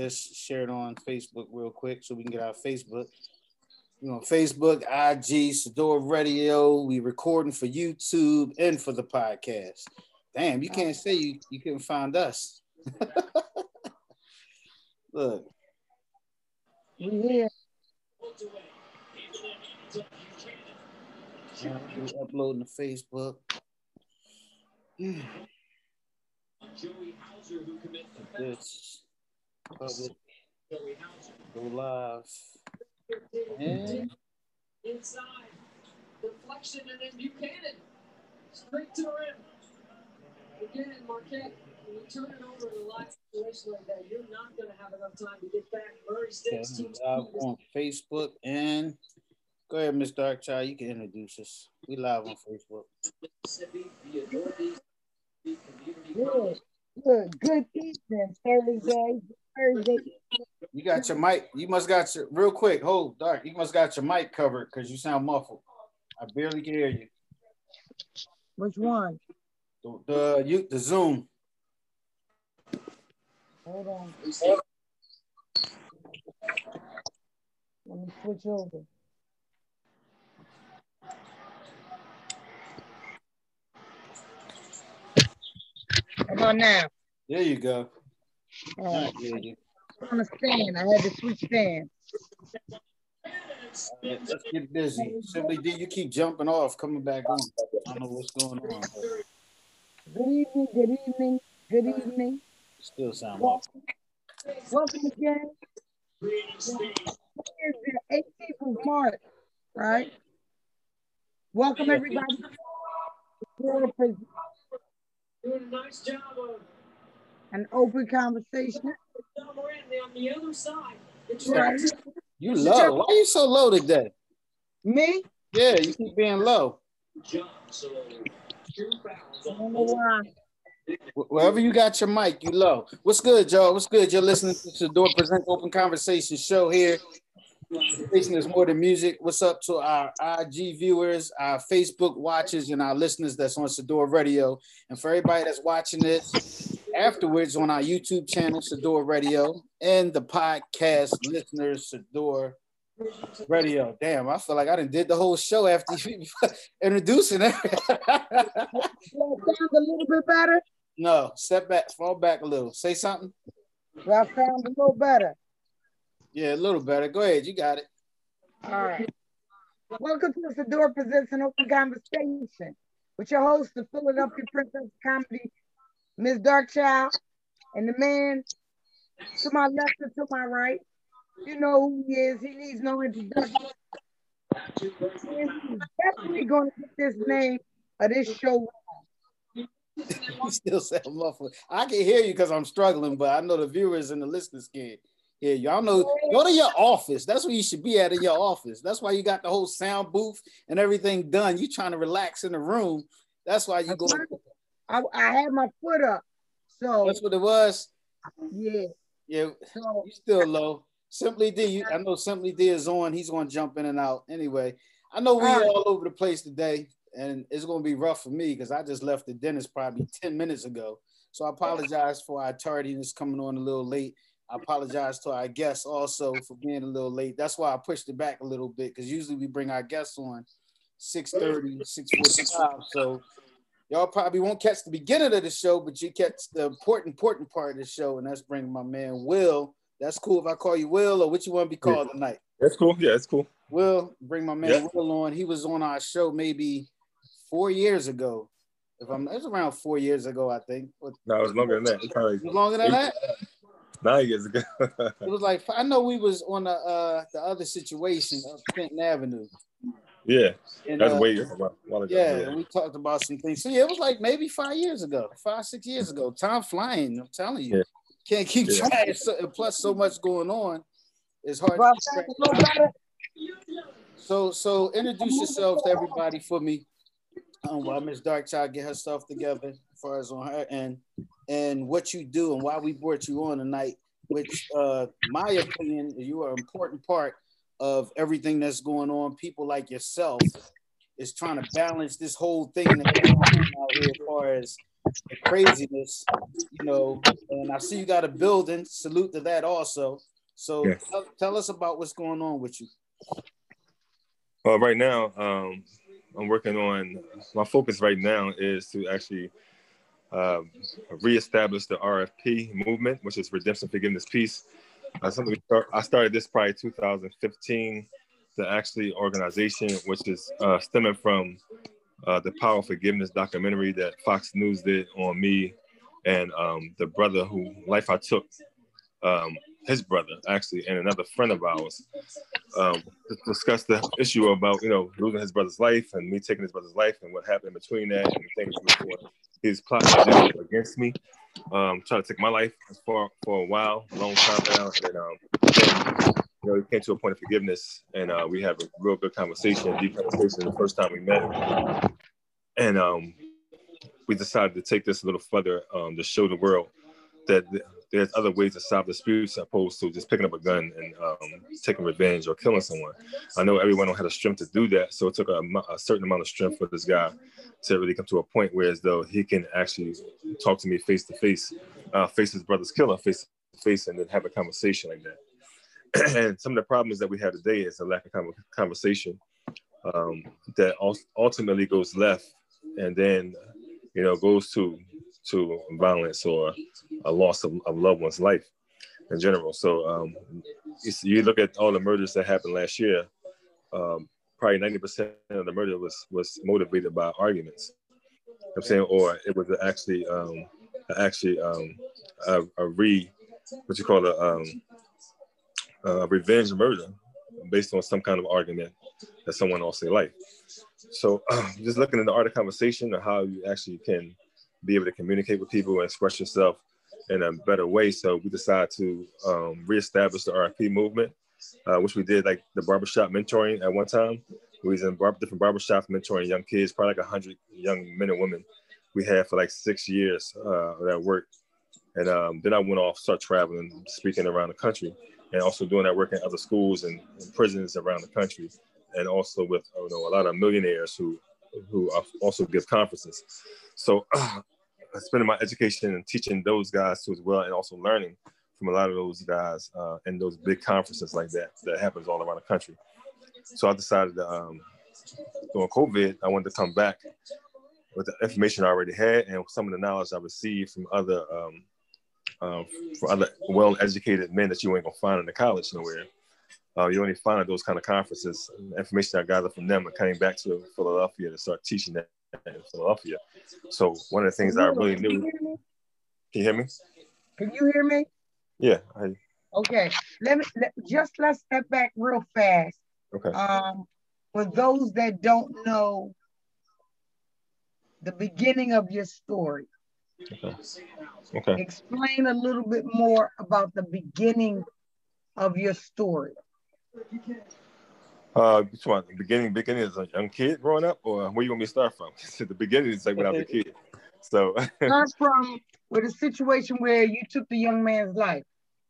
this, share it on Facebook real quick so we can get our Facebook. You know, Facebook, IG, Sador Radio. We recording for YouTube and for the podcast. Damn, you can't say you, you couldn't find us. Look. We here. Yeah, uploading to Facebook. This public go live. And inside. Deflection and then Buchanan. Straight to the rim. Again, Marquette, when you turn it over in a live situation like that, you're not going to have enough time to get back. Murray sticks live on Facebook and go ahead, Miss Darkchild. You can introduce us. We live on Facebook. Good. Good evening. Thursday. Thursday. You got your mic. You must got your real quick. Hold dark. You must got your mic covered because you sound muffled. I barely can hear you. Which one? The, the you the Zoom. Hold on. Let me switch over. How about now? There you go. Uh, on the stand. I had to switch stands. Right, let's get busy. Simply D, you keep jumping off, coming back on. I don't know what's going on. Good evening. Good evening. Good evening. Still sound muffled. Welcome again. Here's the 18th of March, right? Welcome everybody. Doing a nice job of an open conversation. On the other side. You low. Why are you so low today? Me? Yeah, you keep being low. John, so two fouls I don't on know why. Wh- Wherever you got your mic, you low. What's good, y'all? What's good? You're listening to the Door Present Open Conversation show here. Conversation is more than music. What's up to our IG viewers, our Facebook watchers, and our listeners that's on Sador Radio. And for everybody that's watching this afterwards on our YouTube channel, Sador Radio, and the podcast listeners, Sador Radio. Damn, I feel like I didn't did the whole show after introducing it. A little bit better? no, step back, fall back a little. Say something. Do I sound a little better? Yeah, a little better. Go ahead, you got it. All right. Welcome to the Fedora Presents an Open Conversation with your host, the Philadelphia Princess Comedy, Ms. Darkchild, and the man to my left and to my right. You know who he is. He needs no introduction. He's definitely going to get this name of this show. you still sound muffled. I can hear you because I'm struggling, but I know the viewers and the listeners can hear you. I know go to your office. That's where you should be at in your office. That's why you got the whole sound booth and everything done. You trying to relax in the room. That's why you go. I, I had my foot up. So, That's what it was. yeah. Yeah, So, you still low. Simply D, you, I know Simply D is on. He's going to jump in and out. Anyway, I know we All right. all over the place today, and it's going to be rough for me because I just left the dentist probably 10 minutes ago. So I apologize for our tardiness coming on a little late. I apologize to our guests also for being a little late. That's why I pushed it back a little bit because usually we bring our guests on 6:30, 6:45. So y'all probably won't catch the beginning of the show, but you catch the important, important part of the show, and that's bringing my man Will. That's cool if I call you Will, or what you want to be called tonight. That's cool. Yeah, that's cool. Will, bring my man Yeah. Will on. He was on our show maybe four years ago. If I'm, it was around four years ago, I think. No, it was longer than that. Probably It was longer than that. nine years ago. It was like I know we was on the uh the other situation of Clinton Avenue. Yeah, And, that's uh, way a while, while ago. Yeah, and we talked about some things. So yeah, it was like maybe five years ago, five six years ago. Time flying. I'm telling you, Yeah. can't keep Yeah. track. So, plus, so much going on. It's hard. do to sound keep a little track. better? So so introduce yourself to everybody for me. Um, while Miss Darkchild get her stuff together, as far as on her end, and what you do and why we brought you on tonight. Which, uh, my opinion, you are an important part of everything that's going on. People like yourself is trying to balance this whole thing that's going on out here, as far as the craziness, you know. And I see you got a building. Salute to that also. So Yes. tell, tell us about what's going on with you. Well, right now, um, I'm working on my focus right now is to actually um, reestablish the RFP movement, which is Redemption, Forgiveness, Peace. Start, I started this probably 2015. The actually organization, which is uh, stemming from uh, the Power of Forgiveness documentary that Fox News did on me and um, the brother who life I took, um, his brother actually, and another friend of ours um, to discuss the issue about you know losing his brother's life and me taking his brother's life and what happened between that and things before his plot against me, um, trying to take my life for for a while, a long time now, and um, you know, we came to a point of forgiveness, and uh, we had a real good conversation, deep conversation the first time we met, and um, we decided to take this a little further um, to show the world that th- there's other ways to solve disputes opposed to just picking up a gun and um, taking revenge or killing someone. I know everyone don't have the strength to do that, so it took a, a certain amount of strength for this guy to really come to a point where as though he can actually talk to me face to face, uh, face his brother's killer face to face, and then have a conversation like that. and some of the problems that we have today is a lack of conversation um, that ultimately goes left, and then you know goes to to violence or a loss of, of loved one's life in general. So um, you, look at all the murders that happened last year. Um, probably ninety percent of the murder was was motivated by arguments. I'm saying, or it was actually um, actually um, a, a re what you call a um, a revenge murder based on some kind of argument that someone else their life. So just looking at the art of conversation and how you actually can be able to communicate with people and express yourself in a better way. So we decided to um, reestablish the RFP movement, uh, which we did like the barbershop mentoring at one time. We was in bar- different barbershops mentoring young kids, probably like 100 young men and women we had for like six years uh, that work. And um, then I went off, start traveling, speaking around the country, and also doing that work in other schools and, and prisons around the country, and also with you know a lot of millionaires who who also give conferences. So uh, spending my education and teaching those guys too as well, and also learning from a lot of those guys uh, in those big conferences like that that happens all around the country. So I decided um, during COVID, I wanted to come back with the information I already had and some of the knowledge I received from other um, from other well-educated men that you ain't gonna find in the college nowhere. Uh, you only find at those kind of conferences. And information I gathered from them and coming back to Philadelphia to start teaching that in Philadelphia. So one of the things I really Can you knew. hear me? Can you hear me? Can you hear me? Yeah. I, Okay, let me let, just let's step back real fast. okay. Um, for those that don't know the beginning of your story, Okay. explain a little bit more about the beginning of your story. Uh, which one? Beginning, beginning as a young kid growing up, or where you want me to start from? the beginning is like when I was a kid. So, Start from with a situation where you took the young man's life.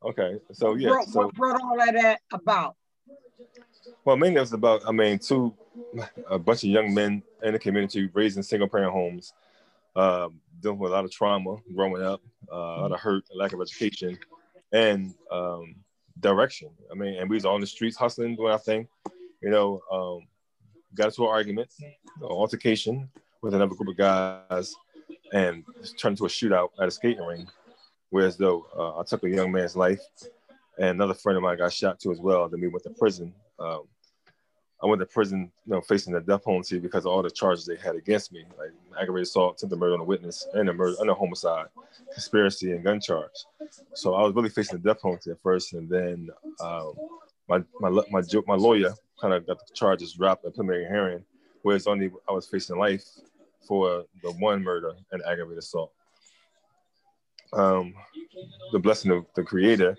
okay. So yeah. Brought- So what brought all of that about? Well, mainly it was about, I mean, two, a bunch of young men in the community raised in single parent homes, um, dealing with a lot of trauma growing up, uh, a lot of hurt, a lack of education, and um, direction. I mean, and we was on the streets hustling, doing our thing, you know, um, got into an argument, an altercation with another group of guys, and turned into a shootout at a skating ring, whereas though uh, I took a young man's life and another friend of mine got shot too as well. Then we went to prison. Um, I went to prison, you know, facing the death penalty because of all the charges they had against me, like aggravated assault, attempted murder on a witness, and a murder, and a homicide, conspiracy, and gun charge. So I was really facing the death penalty at first, and then um, my my my my lawyer kind of got the charges dropped at preliminary hearing, whereas only I was facing life for the one murder and aggravated assault. Um, the blessing of the Creator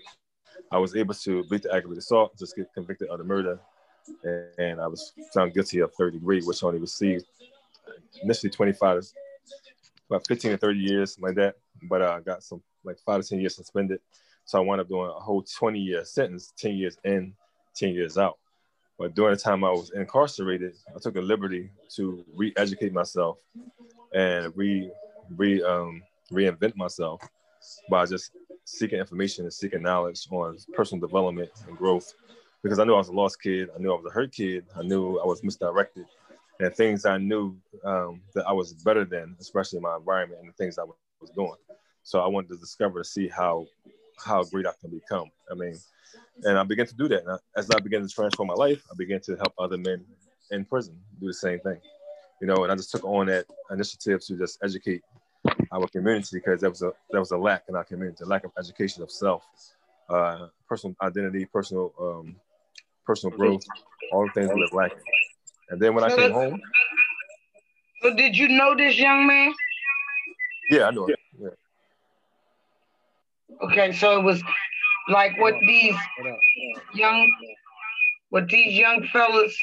I was able to beat the aggravated assault, just get convicted of the murder, and, I was found guilty of third degree, which only received initially 25, about 15 to 30 years, like that. But I uh, got some like five to 10 years suspended. So I wound up doing a whole 20 year sentence, 10 years in, 10 years out. But during the time I was incarcerated, I took the liberty to re educate myself and re re um, reinvent myself by just seeking information and seeking knowledge on personal development and growth. Because I knew I was a lost kid, I knew I was a hurt kid, I knew I was misdirected, and things I knew um, that I was better than, especially my environment and the things I was doing. So I wanted to discover to see how how great I can become. I mean, and I began to do that. And as I began to transform my life, I began to help other men in prison do the same thing. You know, and I just took on that initiative to just educate our community because there was a there was a lack in our community, a lack of education of self, uh, personal identity, personal um, personal growth, all the things that were lacking. And then when I came home. So did you know this young man? Yeah, I know him. Yeah. Okay, so it was like what these young what these young fellas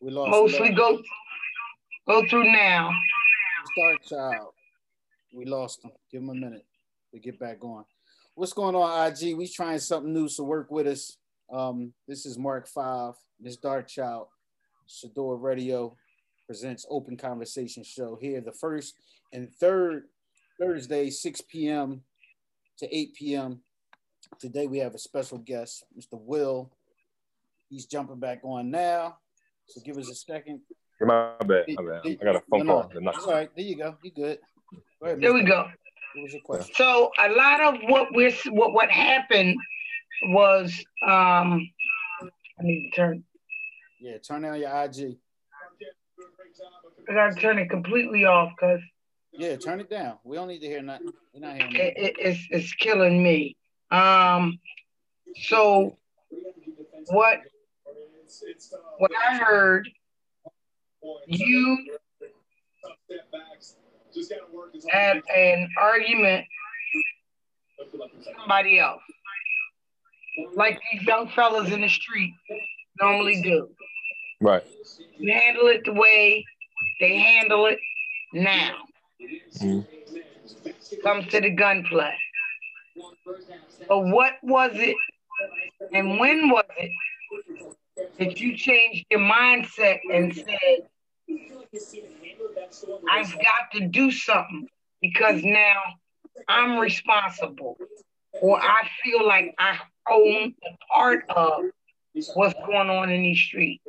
mostly go go through now. Start child. We lost him. Give him a minute to get back on. What's going on, IG? We trying something new, so work with us. Um, this is Mark Five. This Dark Child. Shador Radio presents Open Conversation Show here the first and third Thursday, 6 p.m. to 8 p.m. Today we have a special guest, Mr. Will. He's jumping back on now. So give us a second. My bad. My bad. I got a phone no, call. No. All right, there you go. You good. Go ahead, there we go. What was your question? So a lot of what we're what what happened was um I need to turn. Yeah, turn down your IG. I gotta turn it completely off because. Yeah, turn it down. We don't need to hear nothing. We're not hearing it, it, it's it's killing me. Um, so what what I heard, you had an argument with somebody else, like these young fellas in the street normally do. Right. You handle it the way they handle it now. Mm-hmm. Comes to the gunplay. But what was it and when was it that you changed your mindset and said, I've got to do something because now I'm responsible or I feel like I own a part of what's going on in these streets?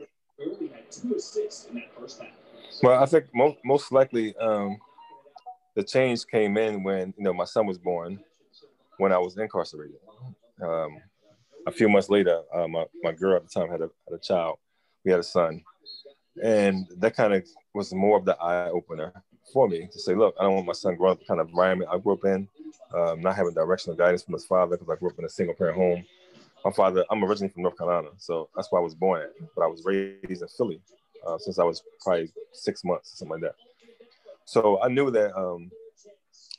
Well, I think most most likely um, the change came in when you know my son was born, when I was incarcerated. Um, a few months later, uh, my, my girl at the time had a, had a child. We had a son. And that kind of was more of the eye opener for me to say, look, I don't want my son growing up the kind of environment I grew up in, um, not having directional guidance from his father because I grew up in a single parent home. My father, I'm originally from North Carolina, so that's where I was born but I was raised in Philly uh, since I was probably six months or something like that. So I knew that um,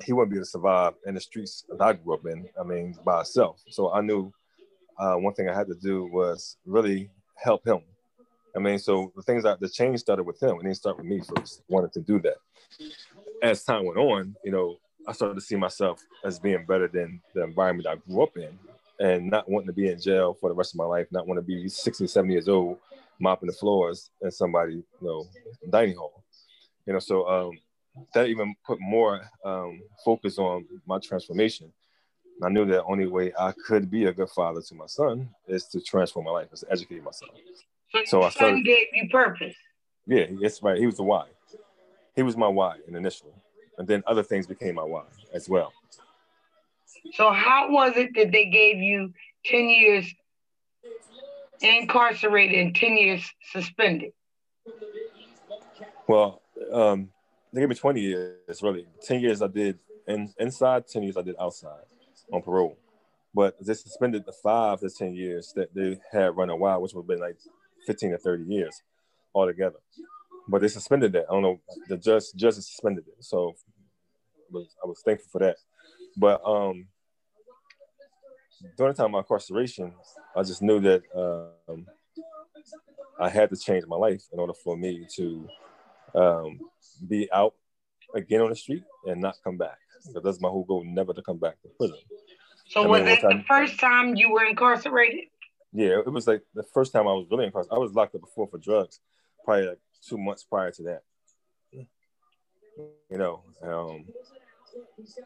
he wouldn't be able to survive in the streets that I grew up in. I mean, by himself. So I knew uh, one thing I had to do was really help him. I mean, so the things that the change started with him, and didn't start with me first. Wanted to do that. As time went on, you know, I started to see myself as being better than the environment I grew up in, and not wanting to be in jail for the rest of my life, not want to be 60, 70 years old, mopping the floors in somebody, you know, dining hall. You know, so um, that even put more um, focus on my transformation. I knew that only way I could be a good father to my son is to transform my life, is to educate myself. So, so I started. gave you purpose. Yeah, that's right. He was the why. He was my why initially, and then other things became my why as well. So how was it that they gave you ten years incarcerated and ten years suspended? Well, um, they gave me 20 years, really. 10 years I did in, inside, 10 years I did outside on parole. But they suspended the five to 10 years that they had run a while, which would have been like 15 to 30 years altogether. But they suspended that. I don't know, the judge, judge suspended it. So was, I was thankful for that. But um, during the time of my incarceration, I just knew that um, I had to change my life in order for me to um, be out again on the street and not come back. Because that's my whole goal, never to come back to prison. So I was that time, the first time you were incarcerated? Yeah, it was like the first time I was really incarcerated. I was locked up before for drugs, probably like two months prior to that. You know, um,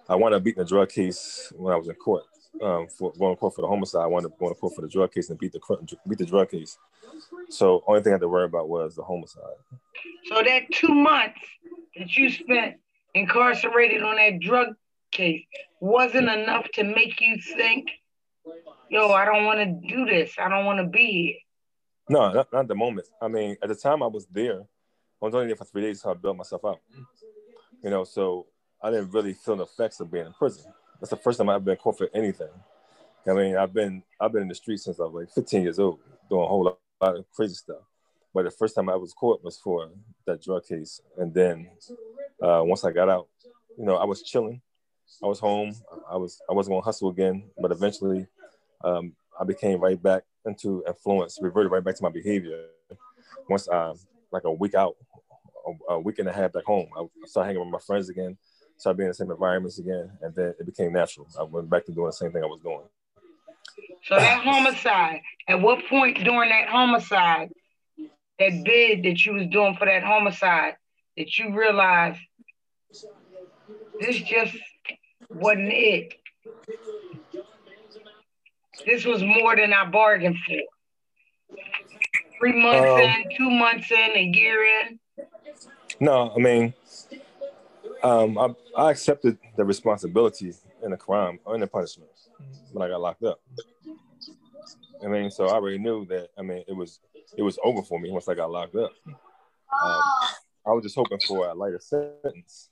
I wanted to beat the drug case when I was in court. Um, for going to court for the homicide, I wanted to go to court for the drug case and beat the beat the drug case. So only thing I had to worry about was the homicide. So that two months that you spent incarcerated on that drug case wasn't enough to make you think, yo, I don't want to do this. I don't want to be here. No, not, not the moment. I mean, at the time I was there, I was only there for three days, so I built myself up. You know, so I didn't really feel the effects of being in prison. That's the first time I've been caught for anything. I mean, I've been I've been in the street since I was like 15 years old, doing a whole lot, lot of crazy stuff. But the first time I was caught was for that drug case, and then uh, once I got out, you know, I was chilling. I was home. I was I wasn't gonna hustle again, but eventually, um, I became right back into influence, reverted right back to my behavior. Once I, like a week out, a, a week and a half back home, I started hanging with my friends again, started being in the same environments again, and then it became natural. I went back to doing the same thing I was doing. So that homicide, at what point during that homicide, that bid that you was doing for that homicide, that you realized this just wasn't it. This was more than I bargained for. Three months um, in, two months in, a year in. No, I mean, um, I, I accepted the responsibility in the crime or in the punishment when I got locked up. I mean, so I already knew that. I mean, it was it was over for me once I got locked up. Um, I was just hoping for a lighter sentence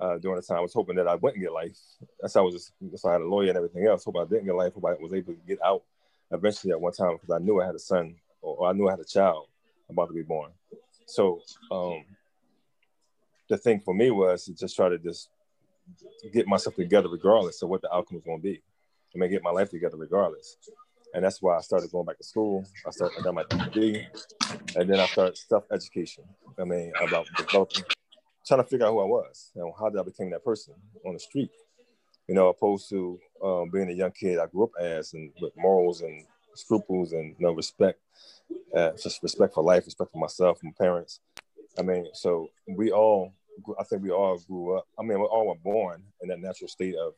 uh, during the time. I was hoping that I wouldn't get life. That's how I was just, I had a lawyer and everything else. Hope I didn't get life. Hope I was able to get out eventually at one time because I knew I had a son or, or, I knew I had a child about to be born. So um, the thing for me was to just try to just get myself together regardless of what the outcome was going to be. I mean, get my life together regardless. And that's why I started going back to school. I started, I got my degree, and then I started self education. I mean, about developing trying to figure out who I was and how did I become that person on the street, you know, opposed to um, being a young kid I grew up as and with morals and scruples and you know respect, uh, just respect for life, respect for myself, my parents. I mean, so we all, I think we all grew up. I mean, we all were born in that natural state of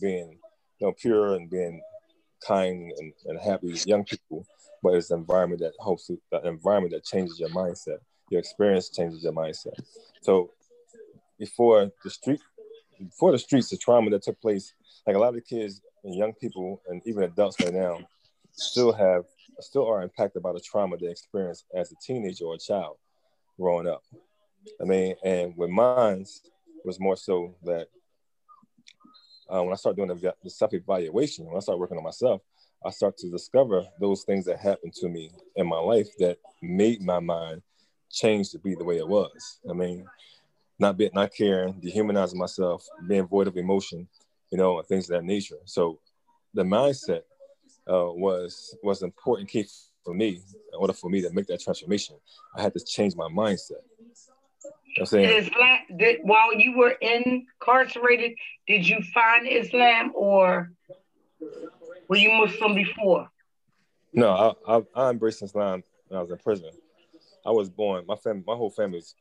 being, you know, pure and being kind and, and happy young people. But it's the environment that helps, the environment that changes your mindset. Your experience changes your mindset. So before the street before the streets, the trauma that took place, like a lot of the kids and young people and even adults right now still have still are impacted by the trauma they experienced as a teenager or a child growing up. I mean, and with mine was more so that uh, when I started doing the, the self-evaluation, when I started working on myself, I start to discover those things that happened to me in my life that made my mind change to be the way it was. I mean, not being not caring, dehumanizing myself, being void of emotion, you know, and things of that nature. So the mindset uh, was was an important key for me in order for me to make that transformation. I had to change my mindset. You know I'm saying? Islam, did, while you were incarcerated, did you find Islam or were you Muslim before? No, I, I, I embraced Islam when I was in prison. I was born. My family, my whole family is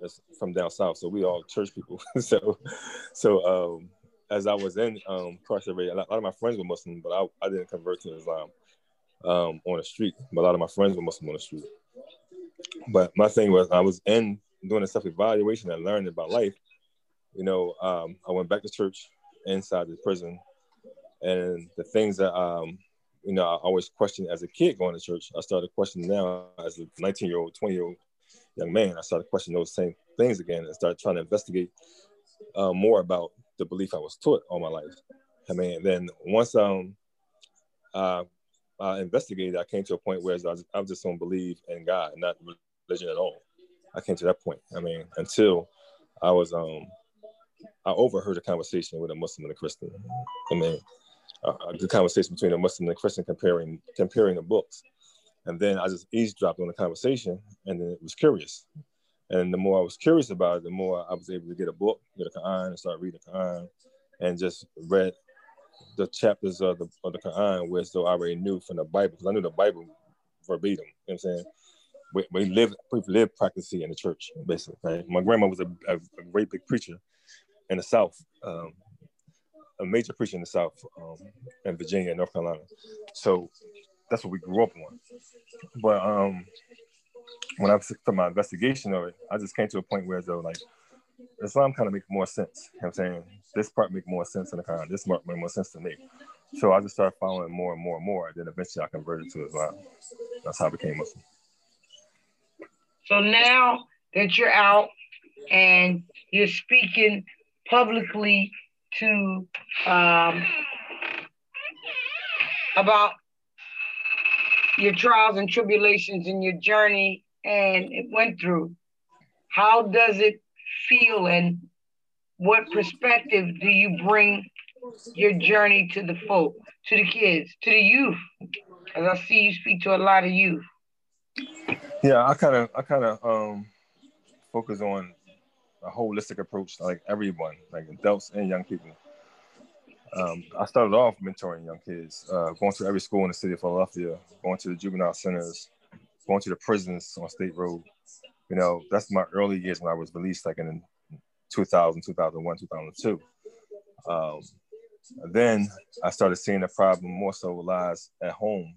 that's from down south, so we all church people. so, so um, as I was in um, incarcerated, a lot of my friends were Muslim, but I, I didn't convert to Islam um, on the street. But a lot of my friends were Muslim on the street. But my thing was, I was in doing a self evaluation and learning about life. You know, um, I went back to church inside the prison, and the things that um, you know I always questioned as a kid going to church, I started questioning now as a 19 year old, 20 year old young man, I started questioning those same things again and started trying to investigate uh, more about the belief I was taught all my life. I mean, then once um, I investigated, I came to a point where I was, I was just don't believe in God not religion at all. I came to that point. I mean, until I was um, I overheard a conversation with a Muslim and a Christian. I mean, uh, a good conversation between a Muslim and a Christian comparing comparing the books. And then I just eavesdropped on the conversation and then it was curious. And the more I was curious about it, the more I was able to get a book, get a Quran, and start reading the Quran, and just read the chapters of the, of the Quran, which though I already knew from the Bible, because I knew the Bible verbatim. You know what I'm saying? we, we live we live practicing in the church basically. Right? My grandma was a, a, a great big preacher in the South, um, a major preacher in the South, um, in Virginia, North Carolina. So that's what we grew up on. But um, when I was from my investigation of it, I just came to a point where though like Islam kind of make more sense. You know what I'm saying? This part make more sense in the Quran. This part make more sense to me. So I just started following more and more and more. And Then eventually I converted to Islam. That's how I became Muslim. So now that you're out and you're speaking publicly to um, about your trials and tribulations and your journey and it went through, how does it feel and what perspective do you bring your journey to the folk, to the kids, to the youth? As I see you speak to a lot of youth. Yeah, I kind of, I kind of um, focus on a holistic approach, like everyone, like adults and young people. Um, I started off mentoring young kids, uh, going to every school in the city of Philadelphia, going to the juvenile centers, going to the prisons on State Road. You know, that's my early years when I was released, like in 2000, 2001, 2002. Um, then I started seeing the problem more so lies at home.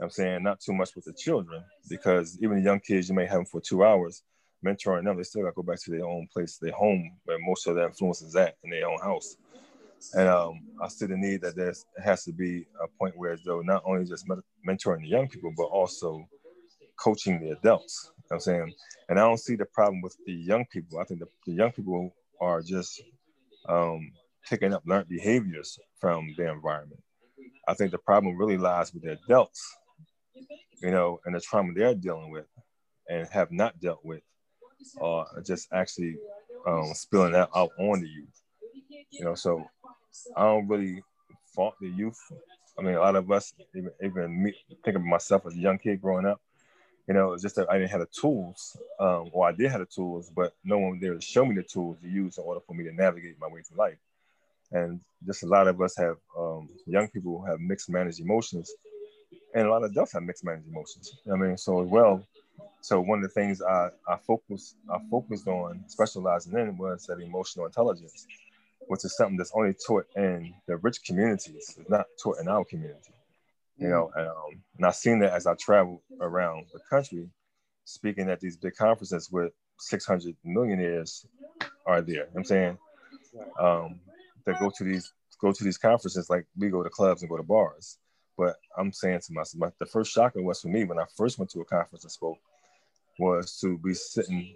I'm saying not too much with the children because even the young kids, you may have them for two hours, mentoring them, they still got to go back to their own place, their home, where most of their influence is at in their own house. And um, I see the need that there has to be a point where, though, not only just mentoring the young people, but also coaching the adults. You know I'm saying, and I don't see the problem with the young people. I think the, the young people are just um, picking up learned behaviors from their environment. I think the problem really lies with the adults, you know, and the trauma they're dealing with and have not dealt with, or just actually um, spilling that out on the youth. You know, so I don't really fault the youth. I mean, a lot of us, even, even me, think of myself as a young kid growing up, you know, it's just that I didn't have the tools, um, or I did have the tools, but no one there to show me the tools to use in order for me to navigate my way through life. And just a lot of us have um, young people who have mixed managed emotions and a lot of adults have mixed managed emotions i mean? So as well so one of the things i i focused i focused on specializing in was that emotional intelligence which is something that's only taught in the rich communities it's not taught in our community you know and, um, and i've seen that as i travel around the country speaking at these big conferences with 600 millionaires are there you know i'm saying um, that go to these go to these conferences like we go to clubs and go to bars. But I'm saying to myself, the first shocker was for me when I first went to a conference and spoke was to be sitting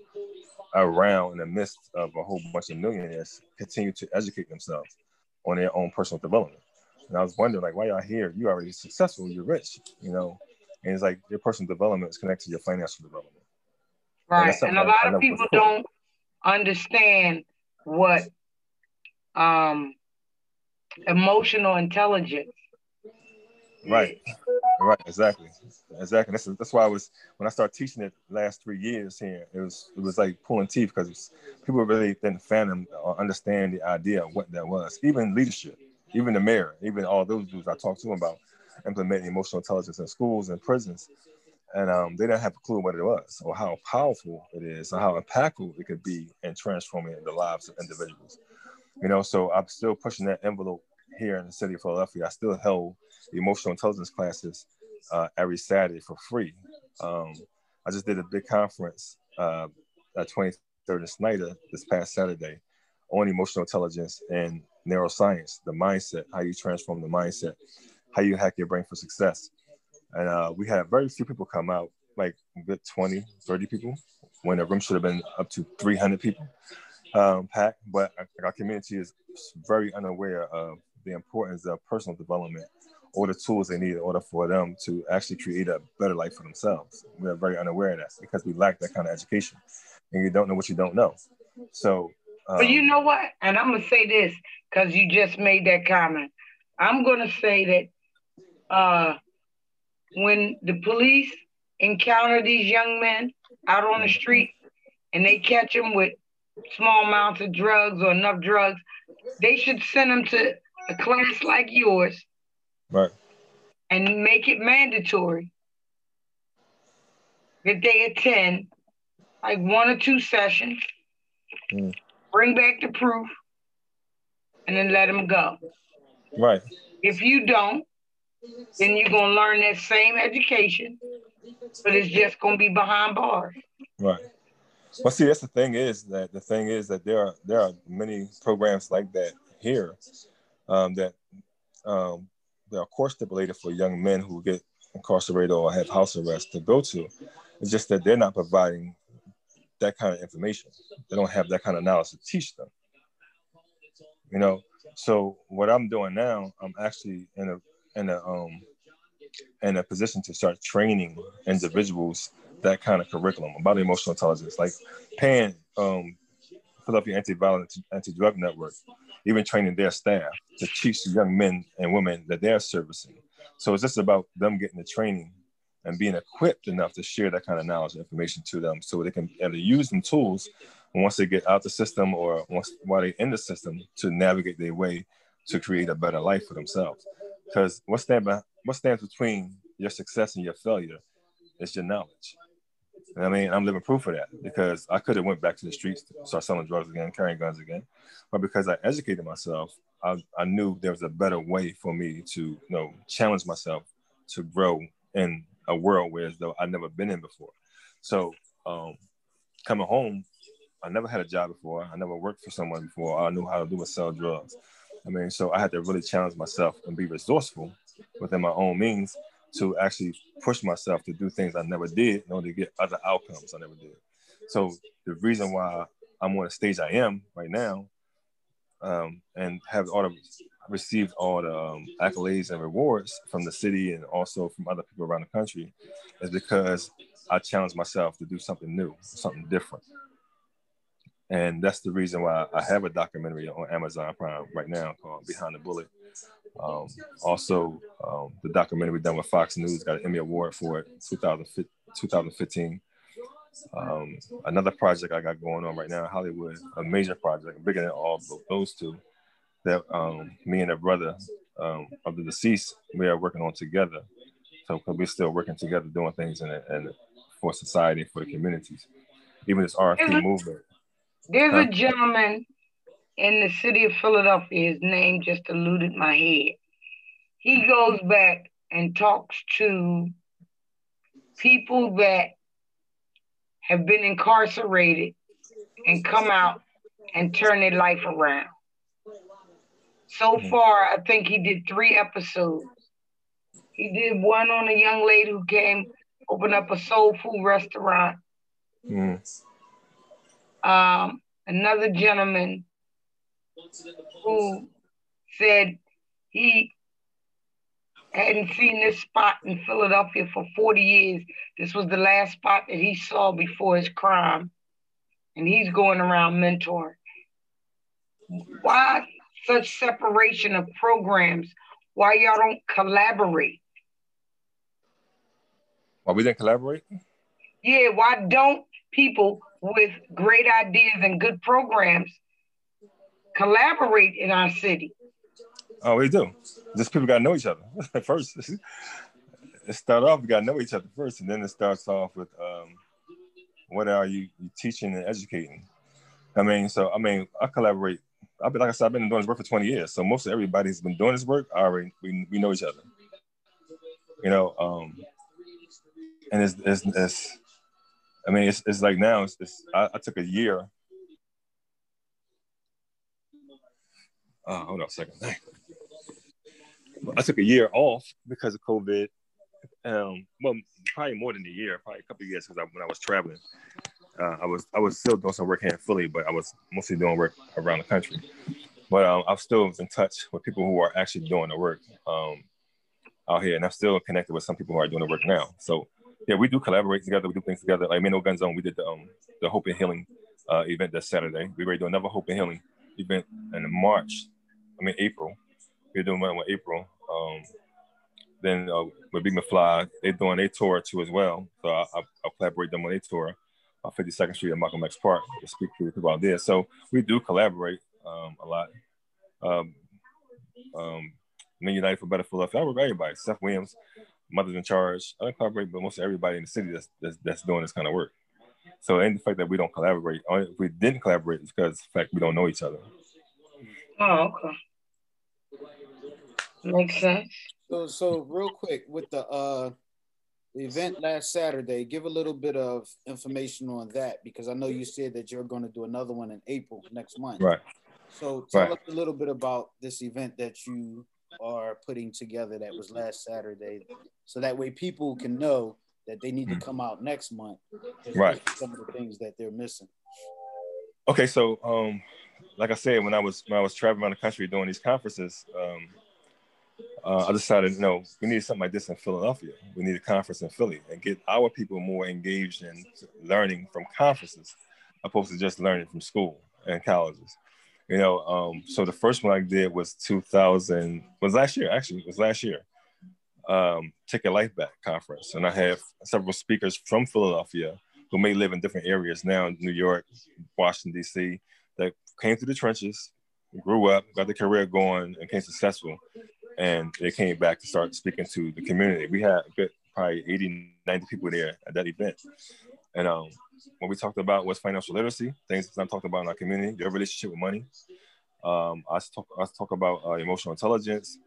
around in the midst of a whole bunch of millionaires continue to educate themselves on their own personal development. And I was wondering, like, why y'all here? You already successful, you're rich, you know. And it's like your personal development is connected to your financial development. Right. And, and a lot of people don't understand what um, emotional intelligence. Right, right, exactly, exactly. That's, that's why I was when I started teaching it last three years here. It was it was like pulling teeth because people really didn't fathom or understand the idea of what that was. Even leadership, even the mayor, even all those dudes I talked to them about implementing emotional intelligence in schools and prisons, and um, they didn't have a clue what it was or how powerful it is or how impactful it could be in transforming the lives of individuals. You know, so I'm still pushing that envelope here in the city of Philadelphia. I still held emotional intelligence classes uh, every Saturday for free. Um, I just did a big conference uh, at 23rd and Snyder this past Saturday on emotional intelligence and neuroscience, the mindset, how you transform the mindset, how you hack your brain for success. And uh, we had very few people come out, like good 20, 30 people, when the room should have been up to 300 people um, pack, but our community is very unaware of the importance of personal development or the tools they need in order for them to actually create a better life for themselves. We're very unaware of that because we lack that kind of education, and you don't know what you don't know. So, um, but you um, know what? And I'm gonna say this because you just made that comment. I'm gonna say that uh, when the police encounter these young men out on the street and they catch them with small amounts of drugs or enough drugs, they should send them to a class like yours. Right. And make it mandatory. that they attend like one or two sessions, Mm. bring back the proof, and then let them go. Right. If you don't, then you're gonna learn that same education, but it's just gonna be behind bars. Right. Well, see, that's the thing is that the thing is that there are there are many programs like that here um, that um, are course stipulated for young men who get incarcerated or have house arrest to go to. It's just that they're not providing that kind of information. They don't have that kind of knowledge to teach them. You know, so what I'm doing now, I'm actually in a in a um in a position to start training individuals that kind of curriculum about emotional intelligence, like paying um Philadelphia Anti-Violence Anti-Drug Network, even training their staff to teach young men and women that they're servicing. So it's just about them getting the training and being equipped enough to share that kind of knowledge and information to them so they can to use them tools once they get out the system or once while they're in the system to navigate their way to create a better life for themselves. Because what stand what stands between your success and your failure is your knowledge. I mean, I'm living proof of that because I could have went back to the streets, start selling drugs again, carrying guns again, but because I educated myself, I, I knew there was a better way for me to you know challenge myself to grow in a world where as though I'd never been in before. So um, coming home, I never had a job before. I never worked for someone before. I knew how to do was sell drugs. I mean, so I had to really challenge myself and be resourceful within my own means to actually push myself to do things I never did in order to get other outcomes I never did. So the reason why I'm on the stage I am right now, um, and have all the received all the um, accolades and rewards from the city and also from other people around the country, is because I challenged myself to do something new, something different. And that's the reason why I have a documentary on Amazon Prime right now called Behind the Bullet. Um, also, um, the documentary done with Fox News got an Emmy Award for it, 2015. Um, another project I got going on right now in Hollywood, a major project, bigger than all those two, that um, me and a brother um, of the deceased, we are working on together. So we we're still working together, doing things in, in for society, for the communities. Even this RFP movement. There's huh? a gentleman in the city of Philadelphia. His name just eluded my head. He goes back and talks to people that have been incarcerated and come out and turn their life around. So mm-hmm. far, I think he did three episodes. He did one on a young lady who came, opened up a soul food restaurant. Mm. Um, another gentleman who said he hadn't seen this spot in Philadelphia for 40 years. This was the last spot that he saw before his crime. And he's going around mentoring. Why such separation of programs? Why y'all don't collaborate? Why we didn't collaborate? Yeah, why don't people with great ideas and good programs collaborate in our city? Oh, we do. Just people got to know each other first. it start off, we got to know each other first, and then it starts off with um, what are you, you teaching and educating? I mean, so I mean, I collaborate. I've been like I said, I've been doing this work for 20 years. So most of everybody's been doing this work. already we, we know each other. You know, um, and it's, it's, it's I mean, it's, it's like now. It's, it's I, I took a year. Uh, hold on a second. I took a year off because of COVID. Um, well, probably more than a year, probably a couple years because I, when I was traveling, uh, I was I was still doing some work here in Philly, but I was mostly doing work around the country. But um, I'm still in touch with people who are actually doing the work um, out here, and I'm still connected with some people who are doing the work now. So yeah, we do collaborate together. We do things together. Like No Gun Zone, we did the um the Hope and Healing uh, event this Saturday. We ready to do another Hope and Healing event in March. I mean April. We're doing one with April. Um, then uh, with Big McFly, they're doing a tour too as well. So I, I, I collaborate them on their tour on 52nd Street at Malcolm X Park to speak to the people out there. So we do collaborate um, a lot. Um, um, Men United for Better Philadelphia. I work with everybody. Seth Williams, mothers in charge. I don't collaborate, but most everybody in the city that's, that's, that's doing this kind of work. So, and the fact that we don't collaborate, if we didn't collaborate, because the fact we don't know each other. Oh, okay. Makes sense. So, so real quick with the uh the event last Saturday, give a little bit of information on that because I know you said that you're going to do another one in April next month. Right. So tell Right. us a little bit about this event that you are putting together that was last Saturday, so that way people can know that they need to come out next month. Right. Some of the things that they're missing. Okay, so um, like I said, when I was when I was traveling around the country doing these conferences, um, uh, I decided, you no, we need something like this in Philadelphia. We need a conference in Philly and get our people more engaged in learning from conferences, opposed to just learning from school and colleges. You know, um, so the first one I did was 2000, was last year actually, it was last year. Um, Take Your Life Back conference, and I have several speakers from Philadelphia who may live in different areas now, New York, Washington D.C., that came through the trenches, grew up, got their career going, and became successful. And they came back to start speaking to the community. We had good, probably 80, 90 people there at that event. And um, what we talked about was financial literacy, things I'm talking about in our community, their relationship with money. Um, I talk, I talk about uh, emotional intelligence.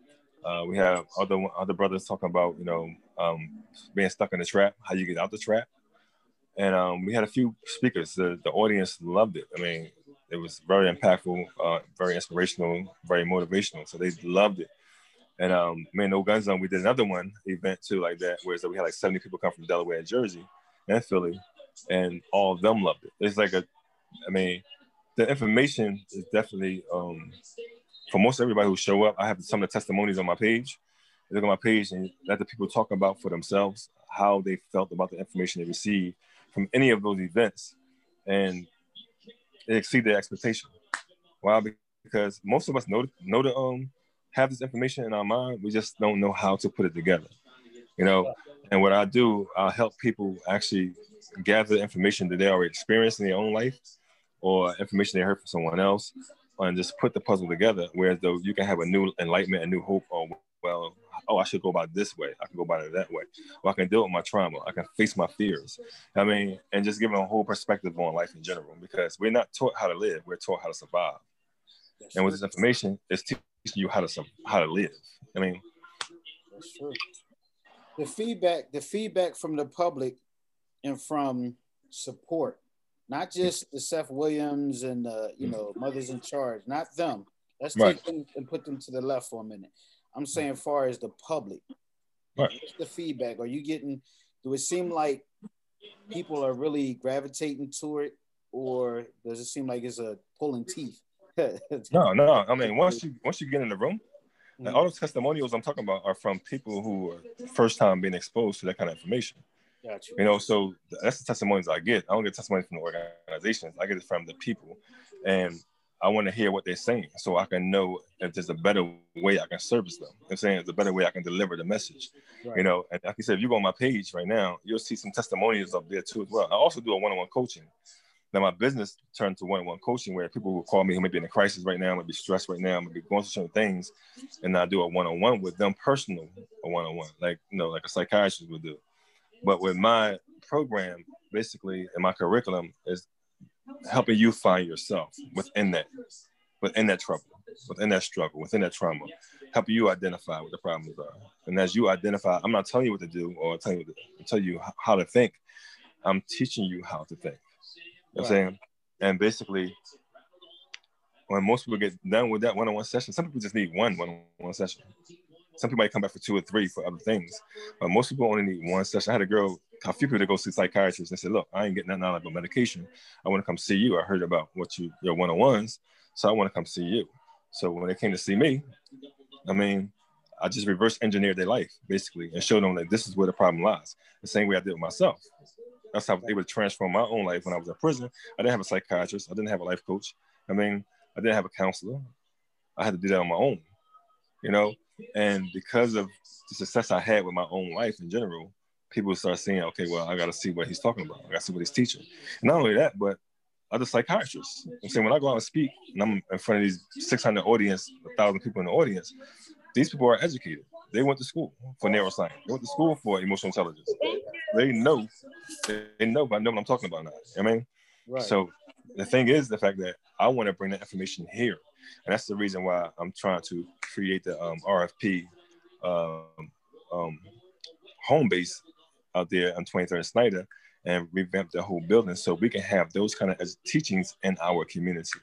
Uh, we have other other brothers talking about, you know, um, being stuck in the trap, how you get out the trap. And um, we had a few speakers. The, the audience loved it. I mean, it was very impactful, uh, very inspirational, very motivational. So they loved it. And um, man, No Gun Zone, we did another one event too, like that, where we had like 70 people come from Delaware and Jersey and Philly, and all of them loved it. It's like a, I mean, the information is definitely um, for most everybody who show up. I have some of the testimonies on my page. You look at my page and let the people talk about for themselves how they felt about the information they received from any of those events, and it exceeded their expectation. Why? Because most of us know know the um have this information in our mind. We just don't know how to put it together. You know, and what I do, I'll help people actually gather information that they already experienced in their own life or information they heard from someone else and just put the puzzle together. Whereas though you can have a new enlightenment, a new hope, or well, oh, I should go about this way. I can go about it that way. Or I can deal with my trauma. I can face my fears. I mean, and just give them a whole perspective on life in general because we're not taught how to live. We're taught how to survive. And with this information, it's teaching you how to how to live. I mean, That's true. The feedback, the feedback from the public and from support, not just the Seth Williams and the, you know, mothers in charge, not them. Let's Right. take them and put them to the left for a minute. I'm saying, far as the public, Right. what's the feedback? Are you getting? Do it seem like people are really gravitating to it, or does it seem like it's a pulling teeth? no, no. I mean, once you once you get in the room, Mhm. and all those testimonials I'm talking about are from people who are first time being exposed to that kind of information. Got you. You know, so that's the testimonies I get. I don't get testimonies from the organizations. I get it from the people, and I want to hear what they're saying so I can know if there's a better way I can service them. I'm saying there's a better way I can deliver the message. Right. You know, and like you said, if you go on my page right now, you'll see some testimonials up there too as well. I also do a one-on-one coaching. Now my business turned to one-on-one coaching where people will call me who may be in a crisis right now, might be stressed right now, might be going through certain things, and I do a one-on-one with them, personal, a one-on-one, like you know, like a psychiatrist would do. But with my program, basically, and my curriculum is helping you find yourself within that, within that trouble, within that struggle, within that trauma, helping you identify what the problems are. And as you identify, I'm not telling you what to do or telling you tell you how to think. I'm teaching you how to think. Know what I'm saying? And basically, when most people get done with that one-on-one session, some people just need one one-on-one session. Some people might come back for two or three for other things, but most people only need one session. I had a girl, a few people that go see psychiatrists and said, "Look, I ain't getting nothing out of medication. I want to come see you. I heard about what you your one-on-ones, so I want to come see you." So when they came to see me, I mean, I just reverse engineered their life basically and showed them that this is where the problem lies. The same way I did with myself. That's how I was able to transform my own life when I was in prison. I didn't have a psychiatrist. I didn't have a life coach. I mean, I didn't have a counselor. I had to do that on my own, you know. And because of the success I had with my own life in general, people start saying, okay, well, I got to see what he's talking about. I got to see what he's teaching. And not only that, but other psychiatrists. I'm saying when I go out and speak, and I'm in front of these 600 audience, 1,000 people in the audience, these people are educated. They went to school for neuroscience. They went to school for emotional intelligence. They know, they know, but I know what I'm talking about now. I mean, right. so the thing is the fact that I want to bring that information here, and that's the reason why I'm trying to create the um, RFP um, um, home base out there on 23rd and Snyder and revamp the whole building so we can have those kind of teachings in our community.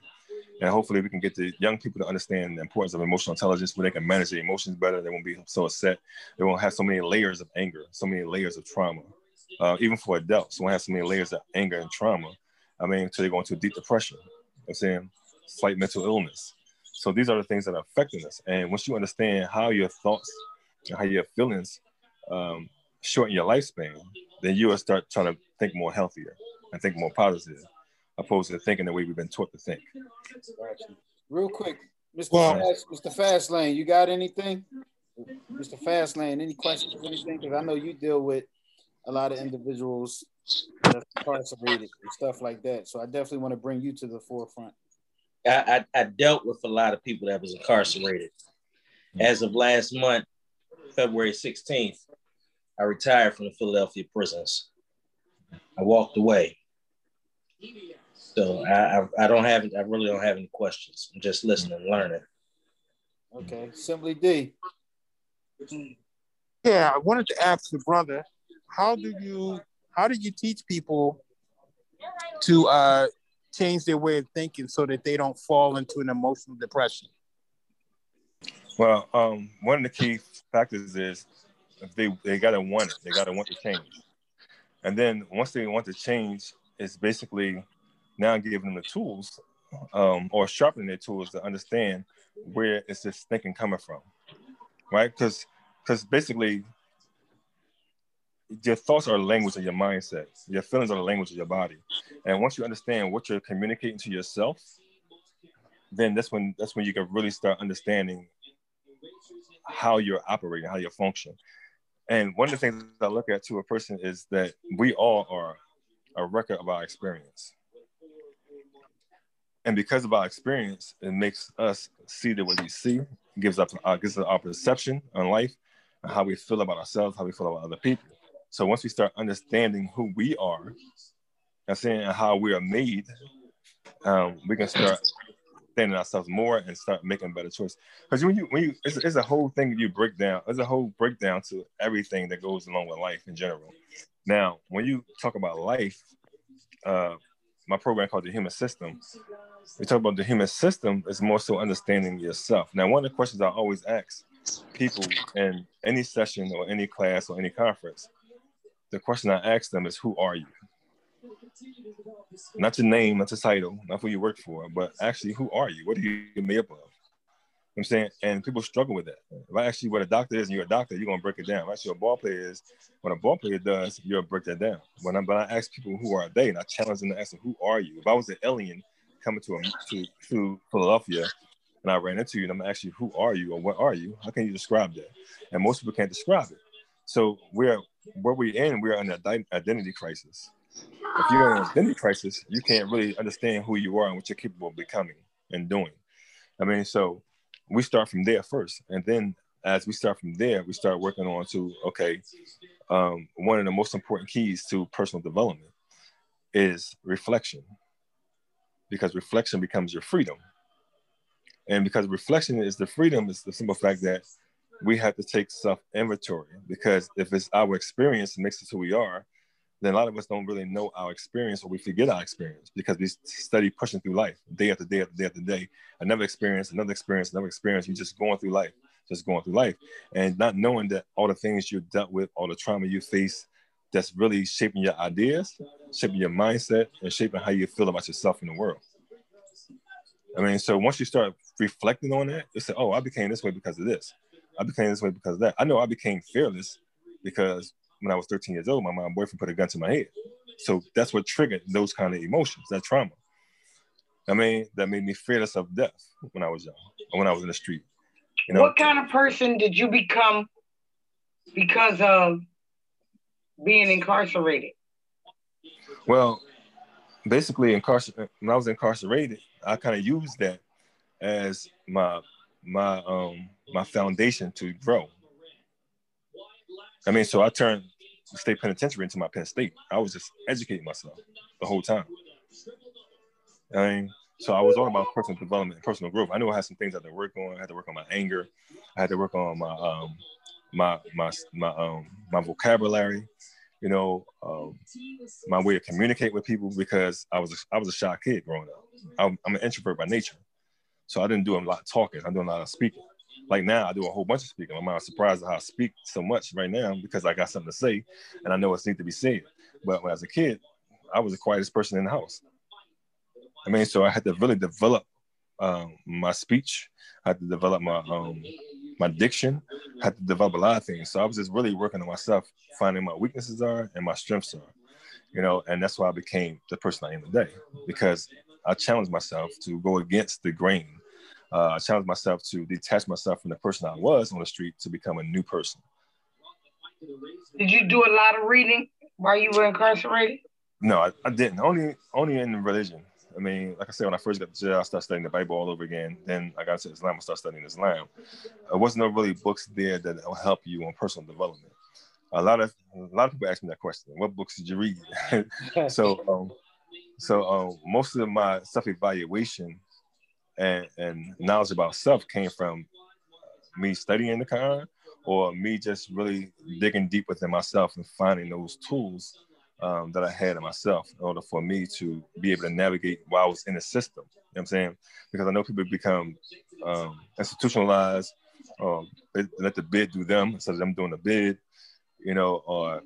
And hopefully we can get the young people to understand the importance of emotional intelligence where they can manage their emotions better. They won't be so upset. They won't have so many layers of anger, so many layers of trauma. Uh, even for adults, won't have so many layers of anger and trauma. I mean, until they go into a deep depression. You know I'm saying slight mental illness. So these are the things that are affecting us. And once you understand how your thoughts and how your feelings um, shorten your lifespan, then you will start trying to think more healthier and think more positive, opposed to thinking the way we've been taught to think. Real quick, Mr. Well, Fast, Mr. Fastlane, you got anything? Mr. Fastlane, any questions or anything? Because I know you deal with a lot of individuals that are incarcerated and stuff like that. So I definitely want to bring you to the forefront. I, I, I dealt with a lot of people that was incarcerated. Mm-hmm. As of last month, February 16th, I retired from the Philadelphia prisons. I walked away. So I, I, I don't have I really don't have any questions. I'm just listening and learning. Okay, simply D. Yeah, I wanted to ask the brother, how do you how do you teach people to uh, change their way of thinking so that they don't fall into an emotional depression? Well, um, one of the key factors is they they gotta want it. They gotta want to change. And then once they want to change, it's basically now giving them the tools um, or sharpening their tools to understand where is this thinking coming from, right? Because because basically your thoughts are language of your mindset. Your feelings are the language of your body. And once you understand what you're communicating to yourself, then that's when that's when you can really start understanding how you're operating, how you function. And one of the things I look at to a person is that we all are a record of our experience. And because of our experience, it makes us see the way we see, gives us uh, gives us our perception on life, and how we feel about ourselves, how we feel about other people. So once we start understanding who we are, and seeing how we are made, um, we can start understanding ourselves more and start making better choices. Because when you when you it's, it's, a whole thing you break down. There's a whole breakdown to everything that goes along with life in general. Now, when you talk about life, uh, my program called the Human System. We talk about the human system is more so understanding yourself. Now, one of the questions I always ask people in any session or any class or any conference, the question I ask them is, "Who are you?" Not your name, not your title, not who you work for, but actually who are you? What are you made up of? You know I'm saying, and people struggle with that. If I ask you what a doctor is and you're a doctor, you're gonna break it down. If I ask you what a ball player is, what a ball player does, you'll break that down. When I, but I ask people who are they, and I challenge them to ask them, who are you? If I was an alien coming to a, to, to Philadelphia and I ran into you and I'm gonna ask you, who are you or what are you? How can you describe that? And most people can't describe it. So we're where we're in, we're in an identity crisis if you're in an identity crisis, you can't really understand who you are and what you're capable of becoming and doing. I mean, so we start from there first, and then as we start from there, we start working on to okay, um, one of the most important keys to personal development is reflection, because reflection becomes your freedom, and because reflection is the freedom is the simple fact that we have to take self inventory because if it's our experience that makes us who we are then a lot of us don't really know our experience or we forget our experience because we study pushing through life day after day after day after day. Another experience, another experience, another experience. You're just going through life, just going through life and not knowing that all the things you dealt with, all the trauma you face, that's really shaping your ideas, shaping your mindset, and shaping how you feel about yourself in the world. I mean, so once you start reflecting on that, you say, oh, I became this way because of this. I became this way because of that. I know I became fearless because when I was 13 years old, my mom boyfriend put a gun to my head. So that's what triggered those kind of emotions, that trauma. I mean, that made me fearless of death when I was young, or when I was in the street. You know? What kind of person did you become because of being incarcerated? Well, basically, incarcer- when I was incarcerated, I kind of used that as my my um my foundation to grow I mean, so I turned state penitentiary into my Penn State. I was just educating myself the whole time. I mean, so I was all about personal development and personal growth. I knew I had some things I had to work on. I had to work on my anger. I had to work on my um my my my um my vocabulary, you know, um, my way of communicate with people because I was a, I was a shy kid growing up. I'm, I'm, an introvert by nature, so I didn't do a lot of talking. I do a lot of speaking. Like now, I do a whole bunch of speaking. I'm surprised at how I speak so much right now because I got something to say and I know what's need to be said. But was a kid, I was the quietest person in the house. I mean, so I had to really develop um, my speech. I had to develop my um, my diction. I had to develop a lot of things. So I was just really working on myself, finding my weaknesses are and my strengths are. You know, and that's why I became the person I am today because I challenged myself to go against the grain. Uh, I challenged myself to detach myself from the person I was on the street to become a new person. Did you do a lot of reading while you were incarcerated? No, I, I didn't. Only only in religion. I mean, like I said, when I first got to jail, I started studying the Bible all over again. Then I got to Islam, I started studying Islam. There wasn't no really books there that will help you on personal development. A lot of a lot of people ask me that question. What books did you read? so um, so um, most of my self evaluation and, and knowledge about self came from me studying the Quran or me just really digging deep within myself and finding those tools um, that I had in myself in order for me to be able to navigate while I was in the system. You know what I'm saying? Because I know people become um, institutionalized, let the bid do them instead of them doing the bid, you know, or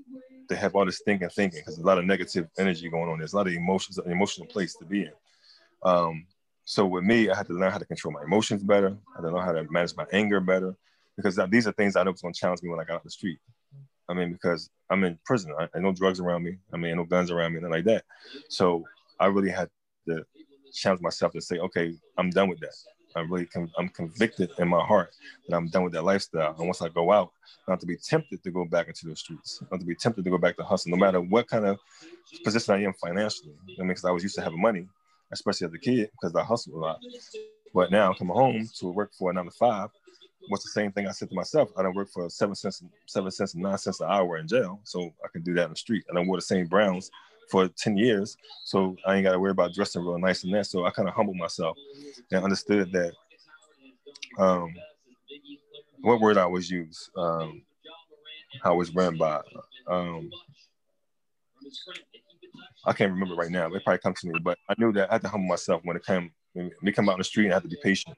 they have all this thinking, thinking, because a lot of negative energy going on. There's a lot of emotions, an emotional place to be in. Um, so with me, I had to learn how to control my emotions better. I had to learn how to manage my anger better, because these are things I know was going to challenge me when I got out the street. I mean, because I'm in prison. I, I no drugs around me. I mean, no guns around me, nothing like that. So I really had to challenge myself to say, okay, I'm done with that. I'm really con- I'm convicted in my heart that I'm done with that lifestyle. And once I go out, not to be tempted to go back into the streets, not to be tempted to go back to hustle, no matter what kind of position I am financially. I mean, because I was used to having money, especially as a kid, because I hustled a lot. But now I'm coming home to work for a nine to five what's the same thing I said to myself? I don't work for seven cents, seven cents and nine cents an hour in jail, so I can do that in the street. And I wear the same browns for 10 years, so I ain't got to worry about dressing real nice and that. So I kind of humbled myself and understood that. Um, what word I always use? Um, how it was run by. Um, I can't remember right now. It probably comes to me, but I knew that I had to humble myself when it came me come out in the street and I had to be patient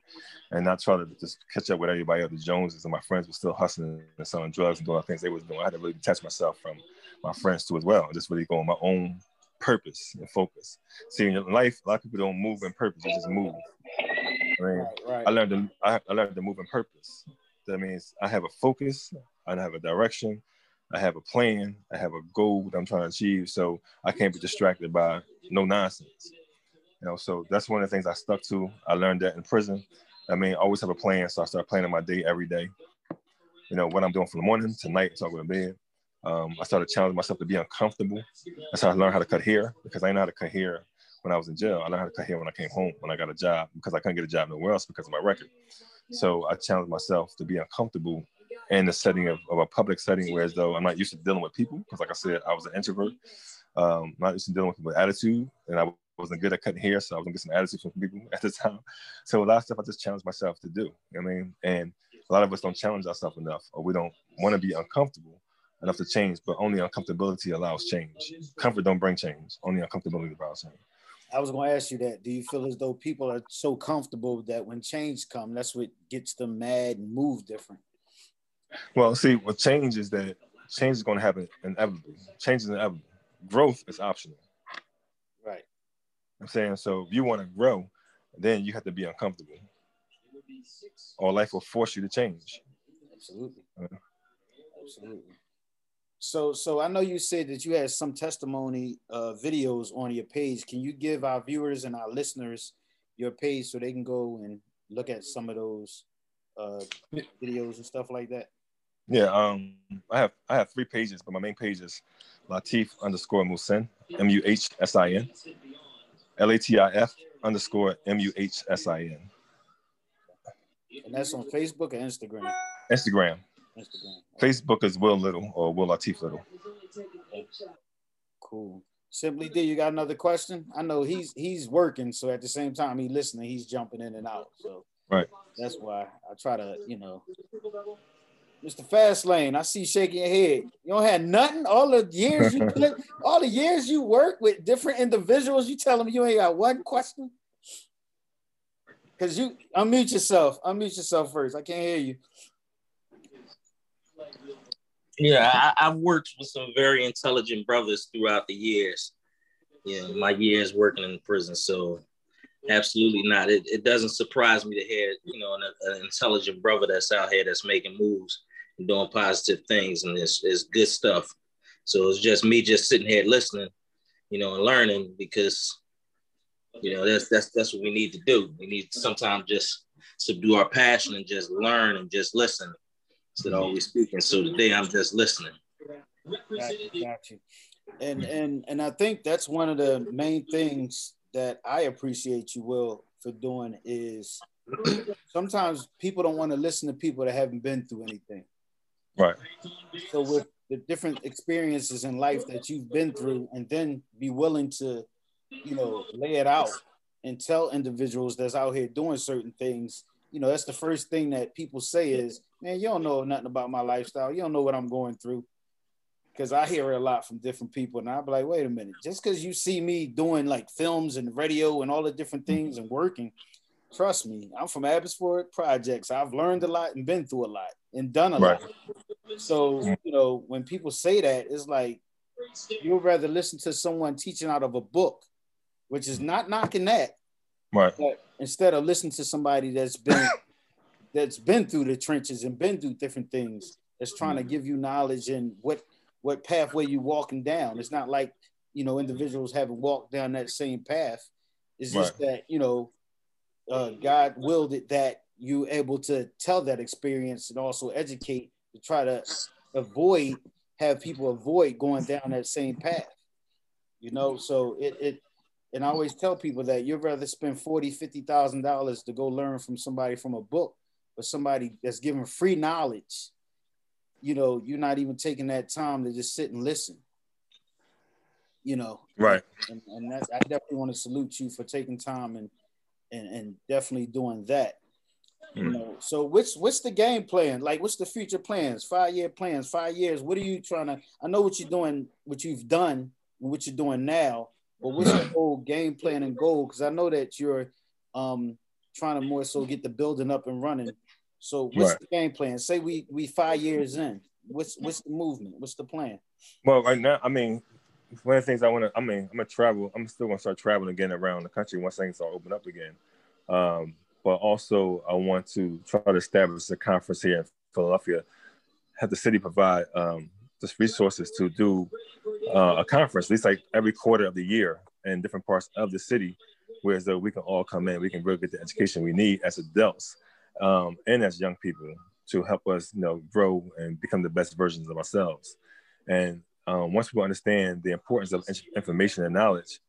and not try to just catch up with everybody else. The Joneses and my friends were still hustling and selling drugs and doing things they was doing. I had to really detach myself from my friends too as well. Just really go on my own purpose and focus. See, in life, a lot of people don't move in purpose; they just move. I mean, right, right. I learned to I, I learned to move in purpose. That means I have a focus, I have a direction, I have a plan, I have a goal that I'm trying to achieve. So I can't be distracted by no nonsense. You know, so that's one of the things I stuck to. I learned that in prison. I mean, I always have a plan, so I start planning my day every day. You know, what I'm doing from the morning to night until I go to bed. Um, I started challenging myself to be uncomfortable. That's how I learned how to cut hair because I didn't know how to cut hair when I was in jail. I learned how to cut hair when I came home when I got a job because I couldn't get a job nowhere else because of my record. So I challenged myself to be uncomfortable in the setting of, of a public setting, whereas though I'm not used to dealing with people because, like I said, I was an introvert. Um, not used to dealing with people with attitude, and I wasn't good at cutting hair, so I was gonna get some attitude from people at the time. So a lot of stuff I just challenged myself to do. I mean, and a lot of us don't challenge ourselves enough, or we don't want to be uncomfortable enough to change. But only uncomfortability allows change. Comfort don't bring change. Only uncomfortability allows change. I was going to ask you that. Do you feel as though people are so comfortable that when change comes, that's what gets them mad and move different? Well, see, what change is that change is going to happen inevitably. Change is inevitable. Growth is optional. Right. I'm saying so if you want to grow, then you have to be uncomfortable. Or life will force you to change. Absolutely. Uh, Absolutely. So so I know you said that you had some testimony uh, videos on your page. Can you give our viewers and our listeners your page so they can go and look at some of those uh, videos and stuff like that? Yeah, um, I have I have three pages, but my main page is Latif underscore Muhsin, M U H S I N. L A T I F underscore M U H S I N. And that's on Facebook or Instagram? Instagram. Instagram. Facebook is Will Little or Will Latif Little. Cool. Simply D, you got another question? I know he's he's working, so at the same time he listening, he's jumping in and out. So Right. that's why I try to, you know. Mr. Fastlane, I see you shaking your head. You don't have nothing. All the years you put, all the years you work with different individuals, you tell them you ain't got one question. Cause you unmute yourself. Unmute yourself first. I can't hear you. Yeah, I, I've worked with some very intelligent brothers throughout the years. Yeah, my years working in prison. So absolutely not. It, it doesn't surprise me to hear, you know, an, an intelligent brother that's out here that's making moves and doing positive things, and it's, it's good stuff. So it's just me just sitting here listening, you know, and learning because, you know, that's that's that's what we need to do. We need to sometimes just subdue our passion and just learn and just listen instead of always speaking. So today I'm just listening. Got you, got you. And and and I think that's one of the main things that I appreciate you, Will, for doing is sometimes people don't want to listen to people that haven't been through anything. Right. So with the different experiences in life that you've been through, and then be willing to, you know, lay it out and tell individuals that's out here doing certain things. You know, that's the first thing that people say is, "Man, you don't know nothing about my lifestyle. You don't know what I'm going through." Because I hear it a lot from different people, and I'll be like, "Wait a minute! Just because you see me doing like films and radio and all the different mm-hmm. things and working, trust me, I'm from Abbotsford Projects. I've learned a lot and been through a lot and done a Right. lot. So, you know, when people say that, it's like you'd rather listen to someone teaching out of a book, which is not knocking that, Right. but instead of listening to somebody that's been that's been through the trenches and been through different things, that's trying to give you knowledge and what what pathway you walking down. It's not like you know individuals haven't walked down that same path. It's just that you know uh, God willed it that you able to tell that experience and also educate to try to avoid have people avoid going down that same path. You know, so it it and I always tell people that you'd rather spend forty, fifty thousand dollars to go learn from somebody from a book, or somebody that's giving free knowledge. You know, you're not even taking that time to just sit and listen. You know, Right. and, and that, I definitely want to salute you for taking time and and, and definitely doing that. You Mm. know, so what's what's the game plan? Like, what's the future plans? Five year plans, five years. What are you trying to? I know what you're doing, what you've done, and what you're doing now. But what's your whole game plan and goal? Because I know that you're um trying to more so get the building up and running. So what's Right. the game plan? Say we we five years in. What's what's the movement? What's the plan? Well, right now, I mean, one of the things I want to, I mean, I'm gonna travel. I'm still gonna start traveling again around the country once things start open up again. Um, but also, I want to try to establish a conference here in Philadelphia. Have the city provide um, just resources to do uh, a conference, at least like every quarter of the year in different parts of the city, where though we can all come in, we can really get the education we need as adults um, and as young people to help us, you know, grow and become the best versions of ourselves. And um, once people understand the importance of information and knowledge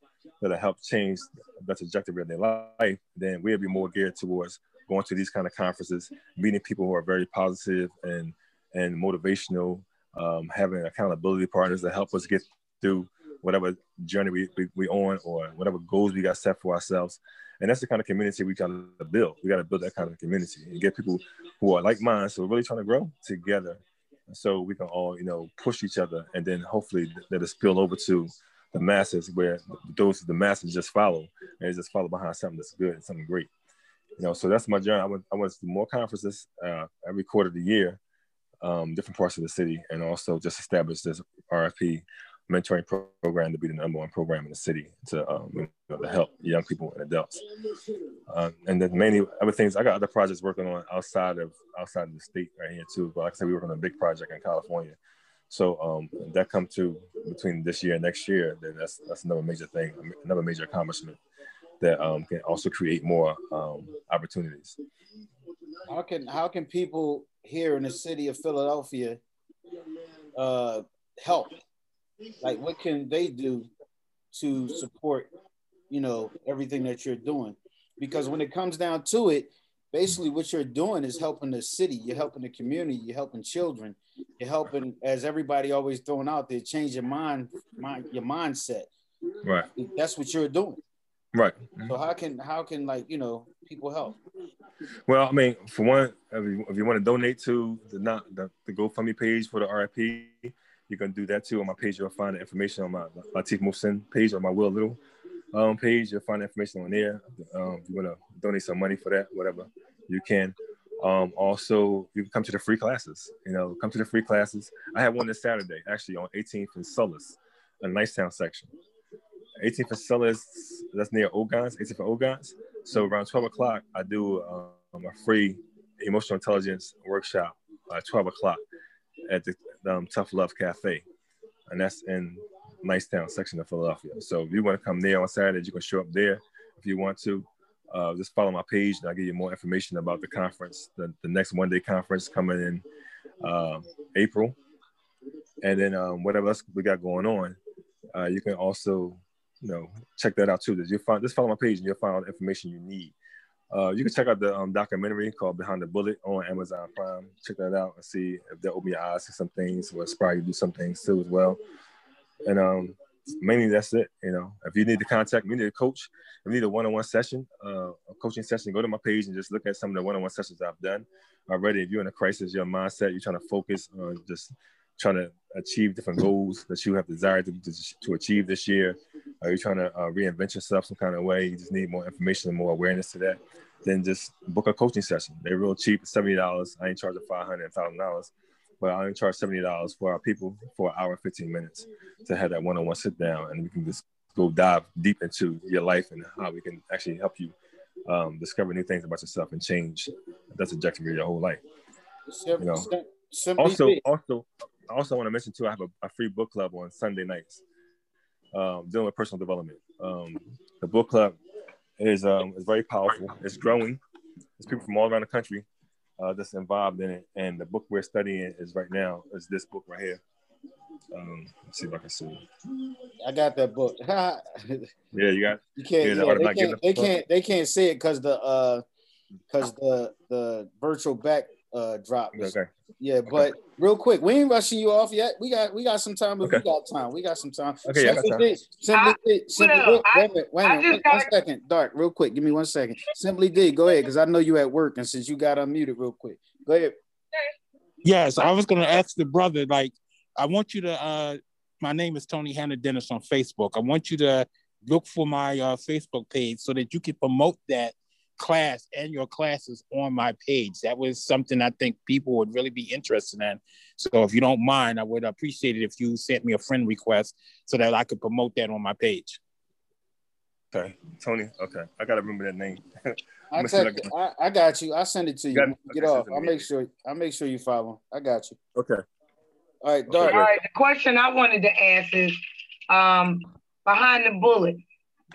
that'll help change the trajectory of their life, then we'll be more geared towards going to these kind of conferences, meeting people who are very positive and and motivational, um, having accountability partners that help us get through whatever journey we, we, we on or whatever goals we got set for ourselves. And that's the kind of community we got to build. We got to build that kind of community and get people who are like minds, so we're really trying to grow together so we can all you know push each other and then hopefully let it spill over to the masses where those the masses just follow and they just follow behind something that's good and something great. You know so that's my journey. I went, i want to more conferences uh, every quarter of the year um, different parts of the city and also just established this rfp mentoring program to be the number one program in the city to um, you know, to help young people and adults. Uh, and then mainly other things i got other projects working on outside of outside of the state right here too but like i said we work on a big project in california so um, that come to between this year and next year then that's that's another major thing another major accomplishment that um, can also create more um, opportunities How can how can people here in the city of Philadelphia uh, help? Like, what can they do to support, you know, everything that you're doing? Because when it comes down to it, basically what you're doing is helping the city, you're helping the community, you're helping children, you're helping, as everybody always throwing out there, change your mind, mind your mindset. Right. That's what you're doing. Right. So how can how can like you know people help? Well, I mean, for one, if you, if you want to donate to the not the, the GoFundMe page for the RFP, you can do that too on my page. You'll find the information on my Latif Muhsin page or my Will Little um, page. You'll find information on there. Um, you want to donate some money for that, whatever, you can. Um, also, you can come to the free classes. You know, come to the free classes. I have one this Saturday, actually on 18th and Sullis, a Nicetown section. 18th and Sullis, that's near Ogontz, 18th and Ogontz. So around 12 o'clock, I do um, a free emotional intelligence workshop at 12 o'clock at the um, Tough Love Cafe. And that's in Nicetown section of Philadelphia. So if you want to come there on Saturday, you can show up there if you want to. Uh, just follow my page and I'll give you more information about the conference, the, the next one day conference coming in uh, April. And then um, whatever else we got going on, uh, you can also, you know, check that out too. You'll find, just follow my page and you'll find all the information you need. Uh, you can check out the um, documentary called Behind the Bullet on Amazon Prime. Check that out and see if they'll open your eyes to some things or inspire you to do some things too as well. And um, mainly that's it. You know, if you need to contact me, need a coach, if you need a one-on-one session, uh, a coaching session, go to my page and just look at some of the one-on-one sessions I've done already. If you're in a crisis, your mindset, you're trying to focus on just trying to achieve different goals that you have desired to, to, to achieve this year. Are you trying to uh, reinvent yourself some kind of way? You just need more information and more awareness to that. Then just book a coaching session. They're real cheap, seventy dollars. I ain't charging five hundred thousand dollars but I only charge seventy dollars for our people for an hour and fifteen minutes to have that one-on-one sit down, and we can just go dive deep into your life and how we can actually help you um, discover new things about yourself and change that's objective of your whole life. You know. Also, also, I also want to mention too. I have a, a free book club on Sunday nights, um, dealing with personal development. Um, the book club is um, is very powerful. It's growing. There's people from all around the country uh, that's involved in it. And the book we're studying is right now is this book right here. Um, let's see if I can see. It. I got that book. yeah, you got. You can't. Yeah, they, can't they can't. They can't say it because the uh, because the the virtual back uh drop. okay. Yeah, but okay. Real quick, we ain't rushing you off yet. We got we got some time, okay. we got time. We got some time. Okay, simply yeah, did, simply did, simply did, wait a minute, wait a minute, one, one second, Dark, real quick. Give me one second. Simply did go ahead because I know you at work, and since you got unmuted, real quick, go ahead. Yes, I was gonna ask the brother. Like, I want you to. uh My name is Tony Hannah Dennis on Facebook. I want you to look for my uh, Facebook page so that you can promote that class and your classes on my page. That was something I think people would really be interested in. So if you don't mind, I would appreciate it if you sent me a friend request so that I could promote that on my page. Okay, Tony. Okay, I gotta remember that name. I, I, I, got you. I send it to you. you get off. I'll make sure. I'll make sure you follow. I got you. Okay. All right, All right. The question I wanted to ask is, um, behind the bullet.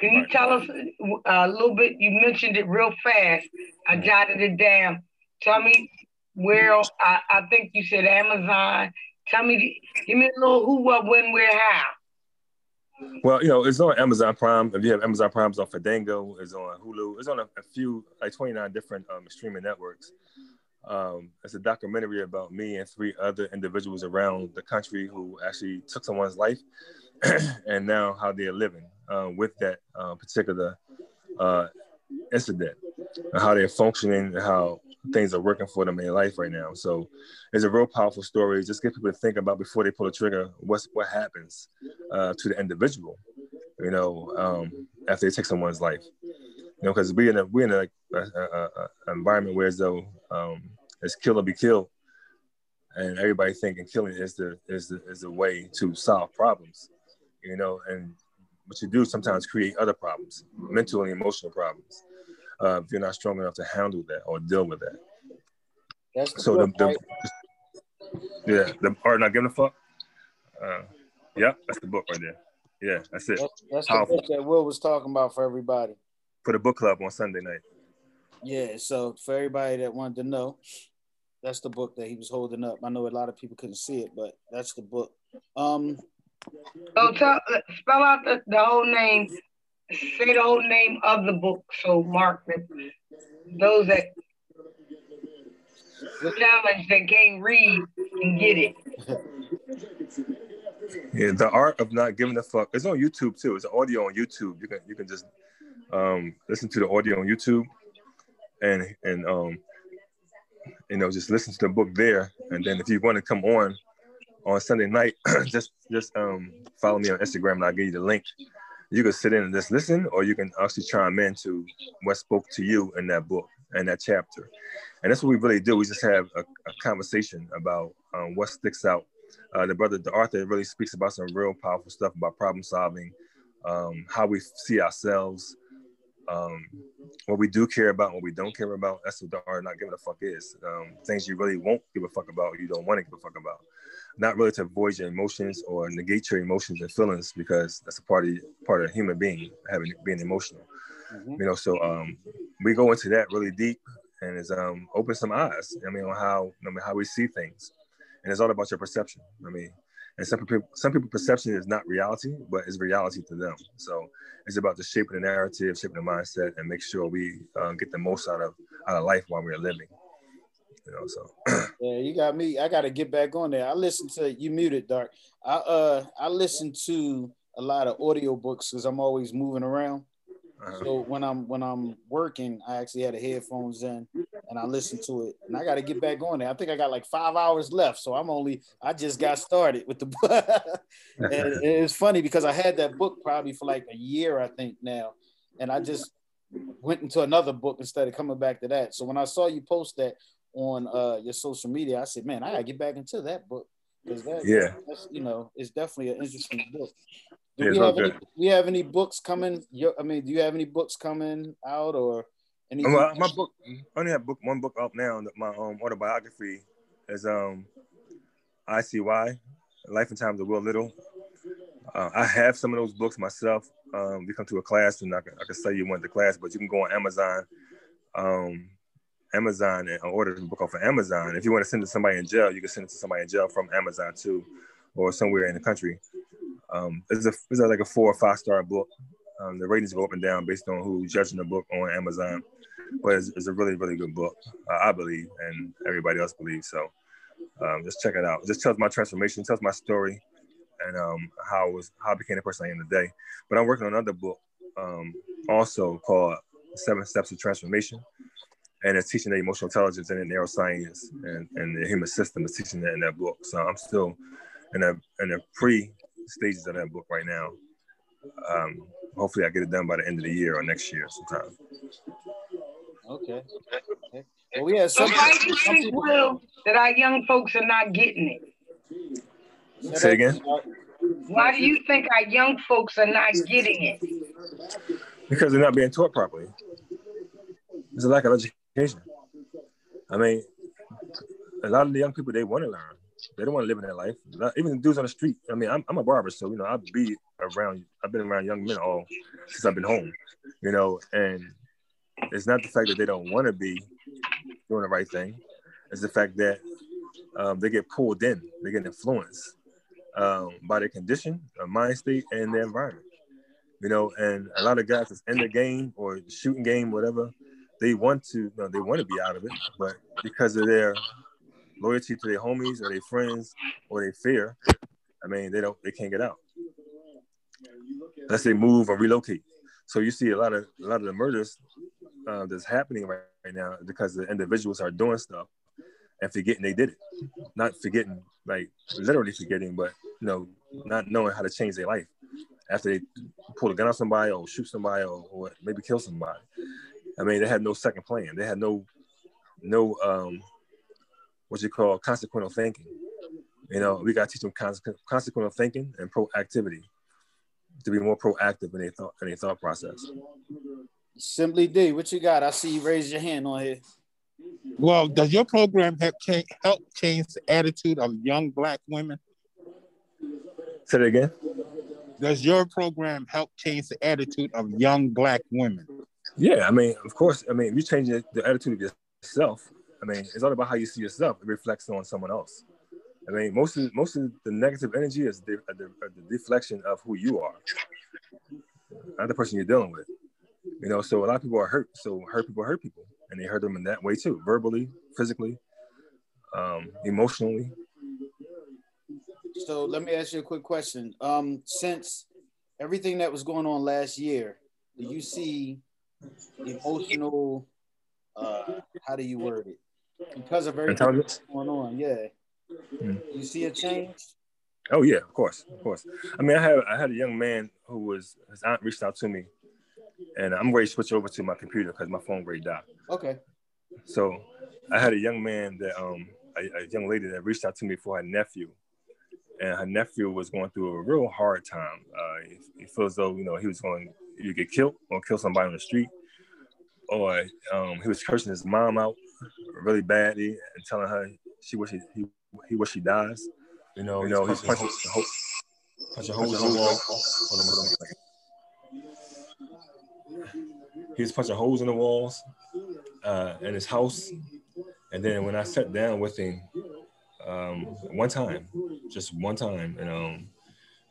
Can you tell us uh, a little bit? You mentioned it real fast. I jotted it down. Tell me where, I, I think you said Amazon. Tell me, give me a little who, what, when, where, how. Well, you know, it's on Amazon Prime. If you have Amazon Prime, it's on Fandango, it's on Hulu, it's on a, a few, like 29 different um, streaming networks. Um, it's a documentary about me and three other individuals around the country who actually took someone's life and now how they're living uh, with that uh, particular uh, incident, and how they're functioning, how things are working for them in life right now. So it's a real powerful story. Just get people to think about before they pull the trigger, what's what happens uh, to the individual, you know, um, after they take someone's life. You know, because we in a we in a, a, a, a, environment where as though um, it's kill or be killed, and everybody thinking killing is the is the is the way to solve problems. You know, and what you do sometimes create other problems, mental and emotional problems, uh, if you're not strong enough to handle that or deal with that. That's the so the, the, yeah, the art not giving a fuck. Uh, yeah, that's the book right there. Yeah, that's it. That's, that's the book that Will was talking about for everybody. For the book club on Sunday night. Yeah, so for everybody that wanted to know, that's the book that he was holding up. I know a lot of people couldn't see it, but that's the book. Um, Oh, tell, spell out the, the whole name. Say the whole name of the book. So Mark, that those that challenged that can't read can get it. Yeah, the art of not giving a fuck. It's on YouTube too. It's audio on YouTube. You can you can just um, listen to the audio on YouTube, and and um, you know just listen to the book there. And then if you want to come on on Sunday night, just just um, follow me on Instagram, and I'll give you the link. You can sit in and just listen, or you can actually chime in to what spoke to you in that book and that chapter. And that's what we really do. We just have a, a conversation about um, what sticks out uh, the brother, the author, really speaks about some real powerful stuff about problem solving, um, how we see ourselves, um, what we do care about, what we don't care about. That's what the art not giving a fuck is. Um, things you really won't give a fuck about, you don't want to give a fuck about. Not really to avoid your emotions or negate your emotions and feelings because that's a part of part of a human being having being emotional. Mm-hmm. You know, so um, we go into that really deep and it's um open some eyes. I mean, on how I mean how we see things and it's all about your perception. I mean, and some people, some people perception is not reality, but it's reality to them. So it's about the shaping the narrative, shaping the mindset, and make sure we uh, get the most out of out of life while we're living. You know, so yeah, you got me. I got to get back on there. I listen to you muted, Dark. I uh I listen to a lot of audio books because I'm always moving around. Uh-huh. So when I'm when I'm working, I actually had the headphones in and I listen to it. And I got to get back on there. I think I got like five hours left, so I'm only I just got started with the book. and it's funny because I had that book probably for like a year, I think now, and I just went into another book instead of coming back to that. So when I saw you post that on uh, your social media, I said, "Man, I gotta get back into that book." Because that, yeah, that's, you know, it's definitely an interesting book. Do we have, any, we have any books coming? I mean, do you have any books coming out or anything? Well, my book, I only have book one book up now. My um, autobiography is um, ICY, Life and Times of Will Little. Uh, I have some of those books myself. Um, we come to a class and I can, I can say you went to class, but you can go on Amazon, um, Amazon and order the book off of Amazon. If you want to send it to somebody in jail, you can send it to somebody in jail from Amazon too, or somewhere in the country. Um, it's a it's like a four or five star book. Um, the ratings go up and down based on who's judging the book on Amazon, but it's, it's a really really good book. Uh, I believe, and everybody else believes. So um, just check it out. Just tells my transformation, tells my story, and um, how I was how I became the person I am today. But I'm working on another book um, also called Seven Steps of Transformation. And it's teaching the emotional intelligence and the neuroscience and, and the human system is teaching that in that book. So I'm still in a in a pre stages of that book right now. Um, hopefully, I get it done by the end of the year or next year sometime. Okay. okay. Well, we have some. So why do you think, people... Will, that our young folks are not getting it? Say again. Why do you think our young folks are not getting it? Because they're not being taught properly. There's a lack of education. I mean, a lot of the young people they want to learn. They don't want to live in that life. Even the dudes on the street. I mean, I'm, I'm a barber, so you know, I'll be around. I've been around young men all since I've been home. You know, and it's not the fact that they don't want to be doing the right thing. It's the fact that um, they get pulled in. They get influenced um, by their condition, their mind state, and their environment. You know, and a lot of guys that's in the game or shooting game, whatever, they want to, you know, they want to be out of it, but because of their loyalty to their homies or their friends or their fear, I mean, they don't, they can't get out unless they move or relocate. So you see a lot of a lot of the murders uh, that's happening right, right now because the individuals are doing stuff and forgetting they did it, not forgetting like literally forgetting, but you know, not knowing how to change their life after they pull a gun on somebody or shoot somebody or, or maybe kill somebody. I mean, they had no second plan. They had no no um, what you call consequential thinking. You know, we got to teach them consequential thinking and proactivity to be more proactive in their thought in their thought process. Simply D, what you got? I see you raise your hand on here. Well, does your program help change, help change the attitude of young black women? Say it again. Does your program help change the attitude of young black women? Yeah, I mean, of course. I mean, if you change the attitude of yourself, I mean, it's all about how you see yourself. It reflects on someone else. I mean, most of most of the negative energy is the, the, the deflection of who you are, not the person you're dealing with. You know, so a lot of people are hurt. So hurt people hurt people, and they hurt them in that way too, verbally, physically. um, emotionally. So let me ask you a quick question. Um, since everything that was going on last year, do you see emotional? Uh, how do you word it? Because of everything that's going on, yeah. Mm. You see a change? Oh yeah, of course, of course. I mean, I had I had a young man who was his aunt reached out to me, and I'm ready to switch over to my computer because my phone ready died. Okay. So I had a young man that um a, a, young lady that reached out to me for her nephew, and her nephew was going through a real hard time. Uh, he, he feels though you know he was going either get killed or kill somebody on the street, or um, he was cursing his mom out really badly and telling her she wish he, he, he wish she dies. You know, you know, he's punching, punching, punching holes in the wall. Hold on, hold on. He was punching holes in the walls uh, in his house. And then when I sat down with him um, one time, just one time, and um,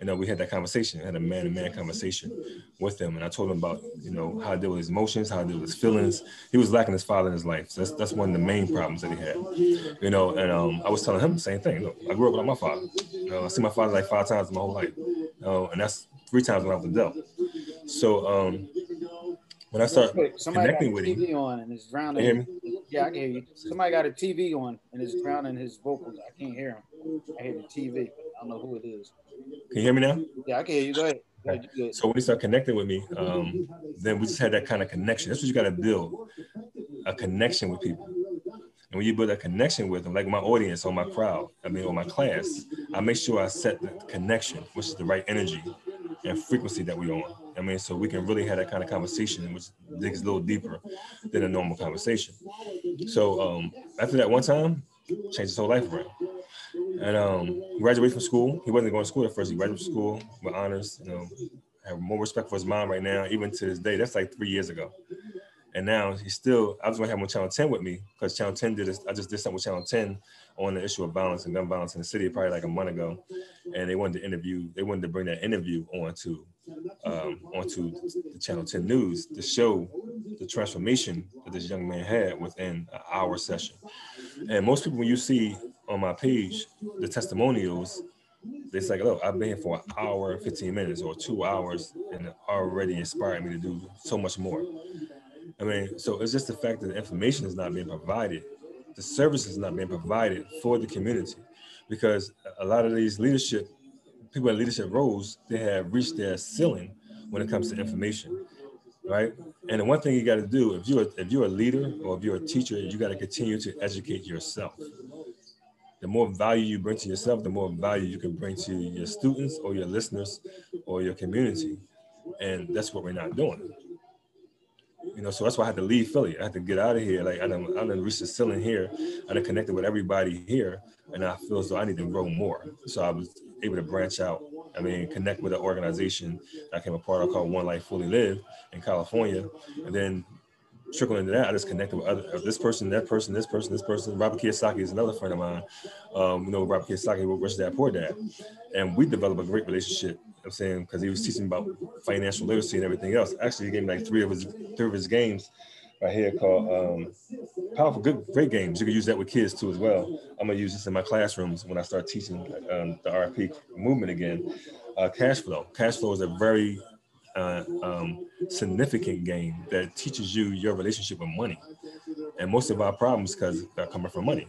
you know, we had that conversation, had a man-to-man conversation with him, and I told him about, you know, how to deal with his emotions, how to deal with his feelings. He was lacking his father in his life. So that's that's one of the main problems that he had. You know, and um, I was telling him the same thing. Look, I grew up without my father. You know, I see my father like five times in my whole life. You and that's three times when I was adult. So um, when I start connecting with TV him, on and it's drowning. hear me? Yeah, I can hear you. Somebody got a TV on and it's drowning his vocals. I can't hear him. I hear the TV. I don't know who it is. Can you hear me now? Yeah, I can hear you. Go ahead. So when you start connecting with me, um, then we just had that kind of connection. That's what you got to build, a connection with people. And when you build a connection with them, like my audience or my crowd, I mean, or my class, I make sure I set the connection, which is the right energy and frequency that we're on. I mean, so we can really have that kind of conversation, which digs a little deeper than a normal conversation. So um, after that one time, changed his whole life around and um, graduated from school. He wasn't going to school at first. He graduated from school with honors. You know, I have more respect for his mom right now, even to this day. That's like three years ago. And now he's still. I was going to have him on Channel 10 with me because Channel 10 did this. I just did something with Channel 10 on the issue of violence and gun violence in the city probably like a month ago, and they wanted to interview. They wanted to bring that interview onto um, onto the Channel 10 News to show the transformation that this young man had within an hour session. And most people, when you see on my page the testimonials, they say, look, I've been here for an hour, 15 minutes or two hours, and it already inspired me to do so much more. I mean, so it's just the fact that the information is not being provided, the service is not being provided for the community, because a lot of these leadership people in leadership roles, they have reached their ceiling when it comes to information, right? And the one thing you got to do, if you're if you're a leader or if you're a teacher, you got to continue to educate yourself the more value you bring to yourself, the more value you can bring to your students or your listeners or your community. And that's what we're not doing. You know, so that's why I had to leave Philly. I had to get out of here. Like I done, I done reached the ceiling here. I done connected with everybody here, and I feel as though I need to grow more. So I was able to branch out. I mean, connect with an organization I came a part of called One Life Fully Live in California, and then trickle into that, I just connected with other, this person, that person, this person, this person. Robert Kiyosaki is another friend of mine. Um, you know, Robert Kiyosaki with Rich Dad Poor Dad. And we developed a great relationship. I'm saying because he was teaching about financial literacy and everything else. Actually, he gave me like three of his three of his games right here called um, powerful, good, great games. You can use that with kids too as well. I'm gonna use this in my classrooms when I start teaching um, the RFP movement again. Uh, cash flow. Cash flow is a very uh, um, significant game that teaches you your relationship with money. And most of our problems because are coming from money.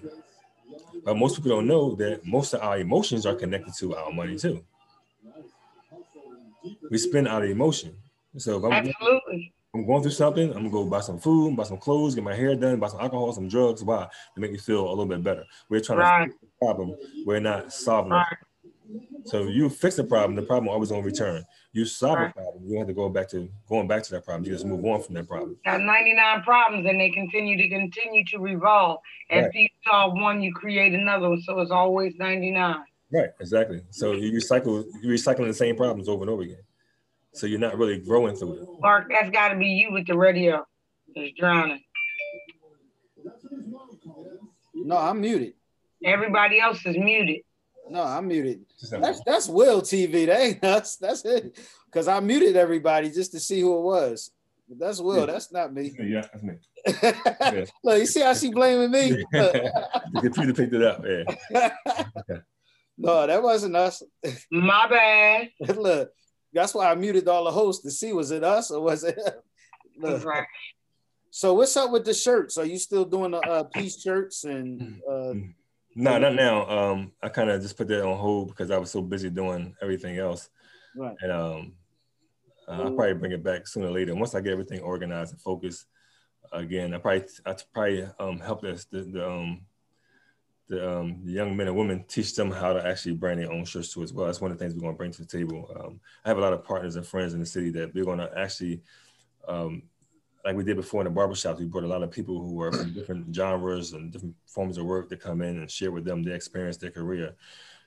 But most people don't know that most of our emotions are connected to our money too. We spend out of emotion. So if I'm, Absolutely. I'm going through something, I'm gonna go buy some food, buy some clothes, get my hair done, buy some alcohol, some drugs. Why? To make me feel a little bit better. We're trying right. to fix the problem. We're not solving right. it. So you fix the problem, the problem always gonna return. You solve right. a problem, you don't have to go back to going back to that problem. You just move on from that problem. Got 99 problems and they continue to continue to revolve. And right. if you solve one, you create another one. So it's always 99. Right, exactly. So you recycle you're recycling the same problems over and over again. So you're not really growing through it. Mark, that's gotta be you with the radio. It's drowning. No, I'm muted. Everybody else is muted. No, I'm muted. That's that's Will TV. That ain't that's that's it. Because I muted everybody just to see who it was. That's Will. Yeah. That's not me. Yeah, that's me. yeah. Look, you see how she blaming me? the computer picked it up. Yeah. Okay. No, that wasn't us. My bad. Look, that's why I muted all the hosts to see was it us or was it? Look. Right. So what's up with the shirts? Are you still doing the uh, peace shirts and? Uh, no, not now. Um, I kind of just put that on hold because I was so busy doing everything else. Right. And um, uh, I'll probably bring it back sooner or later. Once I get everything organized and focused, again, I probably I probably um, help us the, the um the, um, young men and women teach them how to actually brand their own shirts too as well. That's one of the things we're going to bring to the table. Um, I have a lot of partners and friends in the city that we're going to actually, um, like we did before in the barbershops, we brought a lot of people who were from different genres and different forms of work to come in and share with them their experience, their career.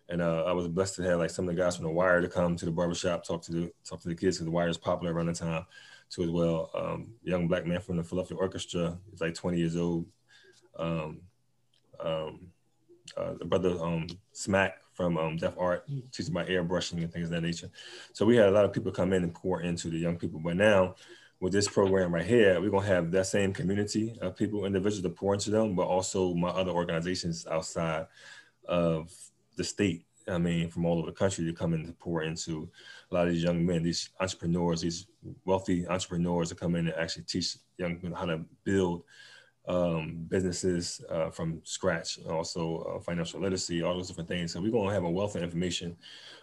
And uh, I was blessed to have like some of the guys from the Wire to come to the barbershop, talk to the talk to the kids because the Wire is popular around the time too as well. Um, young black man from the Philadelphia Orchestra, he's like 20 years old. Um, um, uh, the brother um, Smack from um, Def Art, teaching about airbrushing and things of that nature. So we had a lot of people come in and pour into the young people. But now with this program right here, we're gonna have that same community of people, individuals to pour into them, but also my other organizations outside of the state. I mean, from all over the country to come in to pour into a lot of these young men, these entrepreneurs, these wealthy entrepreneurs to come in and actually teach young men how to build um, businesses uh, from scratch, also uh, financial literacy, all those different things. So we're to have a wealth of information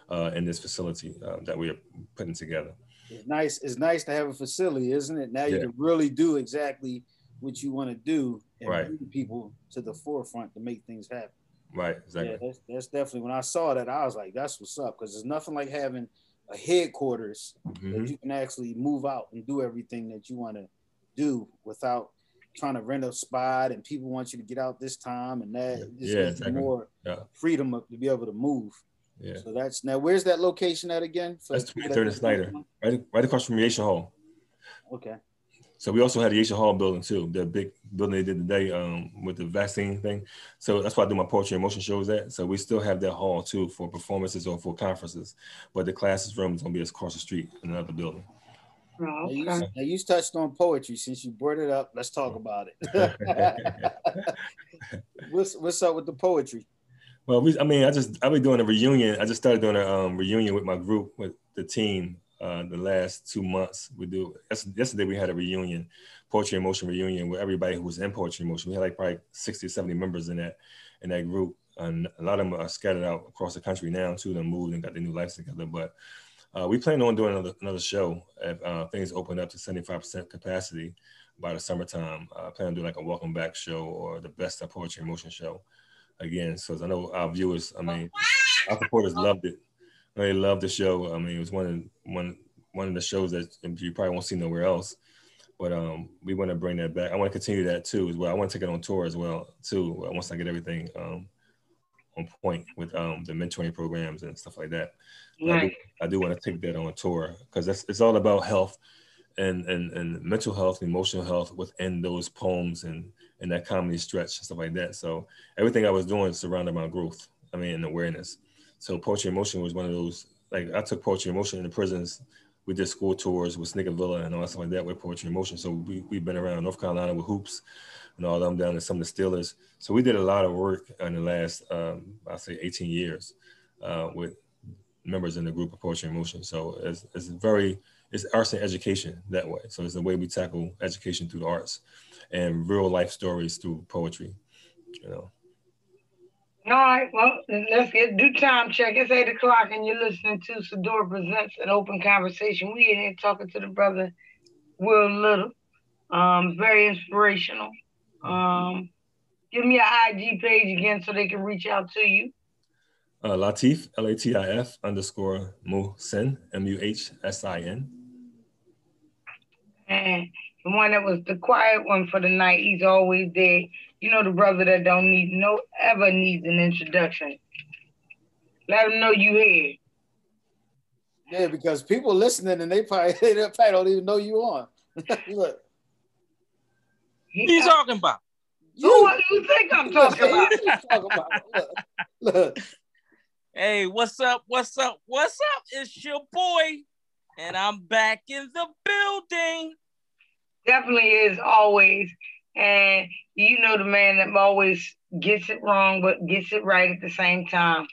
uh, in this facility uh, that we are putting together. It's nice. It's nice to have a facility, isn't it? Now you yeah. can really do exactly what you want to do and right. bring people to the forefront to make things happen. Right. Exactly. Yeah, that's, that's definitely when I saw that I was like, that's what's up because there's nothing like having a headquarters mm-hmm. that you can actually move out and do everything that you want to do without trying to rent a spot and people want you to get out this time and that. yeah, exactly. more yeah. freedom to be able to move. Yeah. So that's now. Where's that location at again? For that's 23rd and Snyder, right, right across from Yesha Hall. Okay. So we also had the Yesha Hall building too, the big building they did today um, with the vaccine thing. So that's why I do my poetry and motion shows at. So we still have that hall too for performances or for conferences, but the classes room is gonna be across the street in another building. Oh, okay. now, you, now you touched on poetry since you brought it up. Let's talk about it. what's what's up with the poetry? Well, we, I mean, I just I've been doing a reunion. I just started doing a um, reunion with my group with the team. Uh, the last two months, we do. Yesterday we had a reunion, poetry and motion reunion with everybody who was in poetry and motion. We had like probably 60 or 70 members in that in that group, and a lot of them are scattered out across the country now. Two of them moved and got their new lives together, but uh, we plan on doing another, another show if uh, things open up to 75% capacity by the summertime. I plan to do like a welcome back show or the best of poetry and motion show again. So I know our viewers, I mean, our supporters loved it. They loved the show. I mean, it was one of one one of the shows that you probably won't see nowhere else. But um, we want to bring that back. I want to continue that too as well. I want to take it on tour as well too. Once I get everything um, on point with um, the mentoring programs and stuff like that. Right. I do, I do want to take that on tour because it's all about health and, and, and mental health, emotional health within those poems and, and that comedy stretch and stuff like that. So everything I was doing surrounded my growth, I mean, and awareness. So Poetry Emotion was one of those, like I took Poetry Emotion in the prisons. We did school tours with Snicker Villa and all that stuff like that with Poetry Emotion. So we, we've been around North Carolina with hoops and all them down to some of the Steelers. So we did a lot of work in the last, um, I say 18 years uh, with members in the group of Poetry and Motion. So it's, it's very, it's arts and education that way. So it's the way we tackle education through the arts and real life stories through poetry, you know. All right, well, let's get do time check. It's eight o'clock, and you're listening to Sador Presents an Open Conversation. We in here talking to the brother Will Little. Um, very inspirational. Um, give me an IG page again so they can reach out to you. Uh, Latif, L A T I F underscore Muhsin, M U H S I N. And the one that was the quiet one for the night, he's always there. You know, the brother that don't need no ever needs an introduction. Let him know you here. Yeah, because people listening and they probably, they probably don't even know you on. Look. What are you talking about? You, what do you think I'm talking about? talking about? Look, look. Hey, what's up? What's up? What's up? It's your boy, and I'm back in the building. Definitely is always. And you know the man that always gets it wrong, but gets it right at the same time.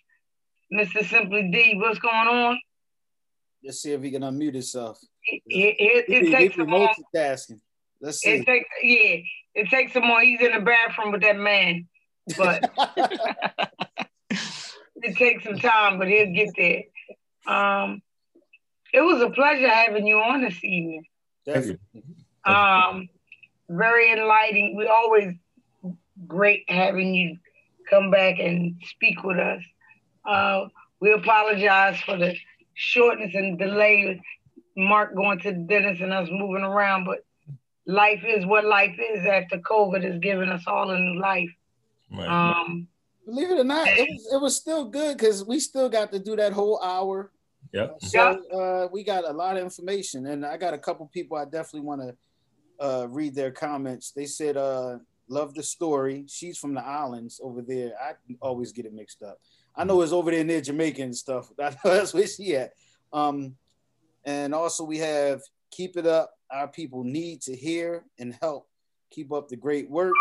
Mr. Simply D, what's going on? Let's see if he can unmute himself. It, it, it, it takes some. Multitasking. Let's see. It takes yeah. It takes some more. He's in the bathroom with that man, but it takes some time, but he'll get there. Um, it was a pleasure having you on this evening. Definitely. Um, very enlightening. We always great having you come back and speak with us. Uh, we apologize for the shortness and delay. Mark going to the dentist and us moving around, but life is what life is after COVID has given us all a new life. Right. Um, Believe it or not, it was, it was still good because we still got to do that whole hour. Yeah. So uh, we got a lot of information, and I got a couple people I definitely want to uh, read their comments. They said, uh, "Love the story." She's from the islands over there. I always get it mixed up. I know it's over there near Jamaica and stuff. That's where she at. Um, and also we have keep it up. Our people need to hear and help. Keep up the great work.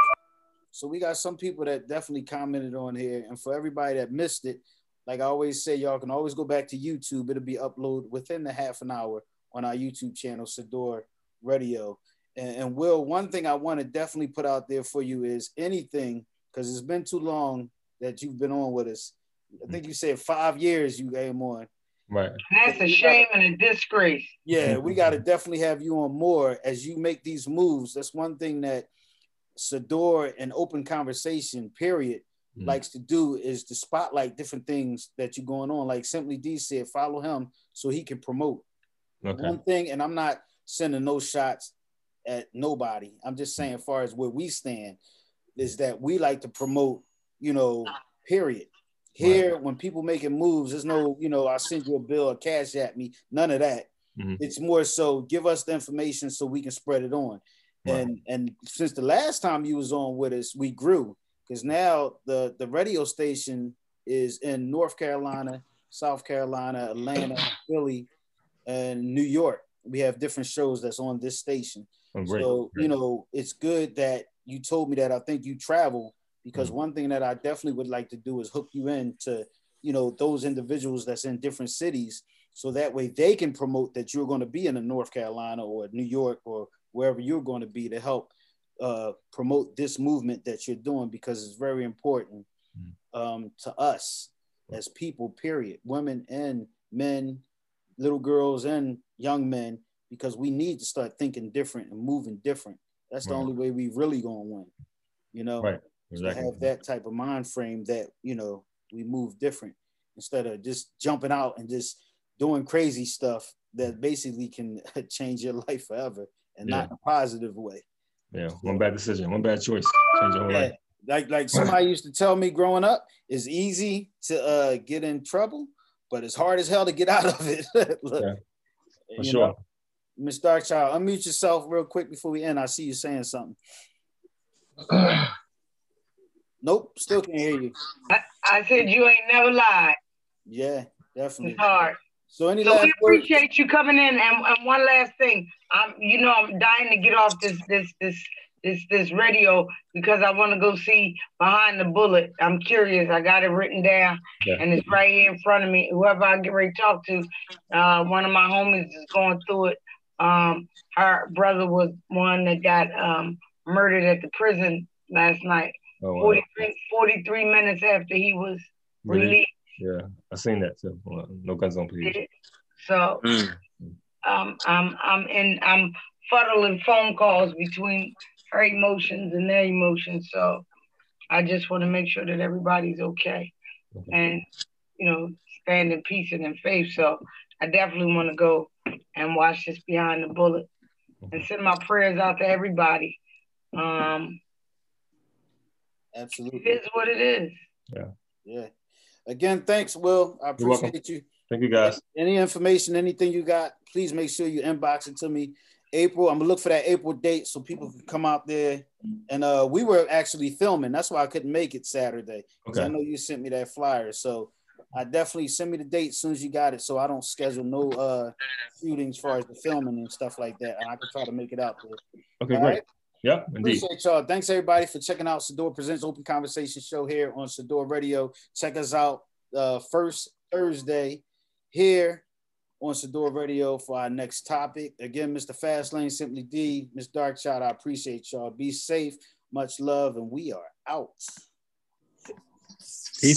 So we got some people that definitely commented on here. And for everybody that missed it, like I always say, y'all can always go back to YouTube. It'll be uploaded within the half an hour on our YouTube channel, Sador Radio. And, and Will, one thing I want to definitely put out there for you is anything, because it's been too long that you've been on with us. I think you said five years you came on. Right. That's a shame and a disgrace. Yeah, we got to definitely have you on more as you make these moves. That's one thing that Sador and open conversation, period, mm-hmm. likes to do is to spotlight different things that you're going on. Like Simply D said, follow him so he can promote. Okay. One thing, and I'm not sending no shots at nobody. I'm just saying, as far as where we stand, is that we like to promote, you know, period. Here, right. when people making moves, there's no, you know, I'll send you a bill or cash at me, none of that. Mm-hmm. It's more so give us the information so we can spread it on. And and since the last time you was on with us, we grew because now the the radio station is in North Carolina, South Carolina, Atlanta, Philly, and New York. We have different shows that's on this station. Oh, great. So great. you know, it's good that you told me that. I think you travel because mm-hmm. one thing that I definitely would like to do is hook you in to you know those individuals that's in different cities so that way they can promote that you're going to be in a North Carolina or New York or wherever you're going to be to help uh, promote this movement that you're doing because it's very important mm. um, to us as people, period, women and men, little girls and young men, because we need to start thinking different and moving different. That's the right. only way we really gonna win, you know. Right. Exactly. To have that type of mind frame that you know we move different instead of just jumping out and just doing crazy stuff that basically can change your life forever and yeah. not in a positive way. Yeah, one bad decision, one bad choice, change your whole yeah. life. Like like somebody used to tell me growing up, it's easy to uh, get in trouble, but it's hard as hell to get out of it. Look, yeah, for sure. Know, Miss Darkchild, unmute yourself real quick before we end. I see you saying something. nope, still can't hear you. I, I, said you ain't never lied. Yeah, definitely. It's hard. So any so we appreciate words? you coming in. And, and one last thing, I'm you know I'm dying to get off this this this this this radio because I want to go see behind the bullet. I'm curious. I got it written down yeah. and it's right here in front of me. Whoever I get ready to talk to, uh, one of my homies is going through it. Um, her brother was one that got um, murdered at the prison last night. Oh, wow. 43, 43 minutes after he was really? released. Yeah, I seen that too. No guns on please. So mm. um, I'm I'm in I'm fuddling phone calls between her emotions and their emotions. So I just want to make sure that everybody's okay and you know stand in peace and in faith. So I definitely want to go and watch this behind the bullet and send my prayers out to everybody. Um, Absolutely, it is what it is. Yeah, yeah. Again, thanks, Will. I appreciate you. Thank you, guys. Any information, anything you got, please make sure you inbox it to me. April, I'm gonna look for that April date so people can come out there. And uh, we were actually filming. That's why I couldn't make it Saturday. Because okay. I know you sent me that flyer. So I definitely send me the date as soon as you got it, so I don't schedule no uh shootings as far as the filming and stuff like that. And I can try to make it out there. Okay, All great. right? Yep, indeed. Appreciate y'all. Thanks everybody for checking out Sador Presents Open Conversation Show here on Sador Radio. Check us out uh first Thursday here on Sador Radio for our next topic. Again, Mr. Fastlane, Simply D, Miss Darkshot, I appreciate y'all. Be safe, much love, and we are out.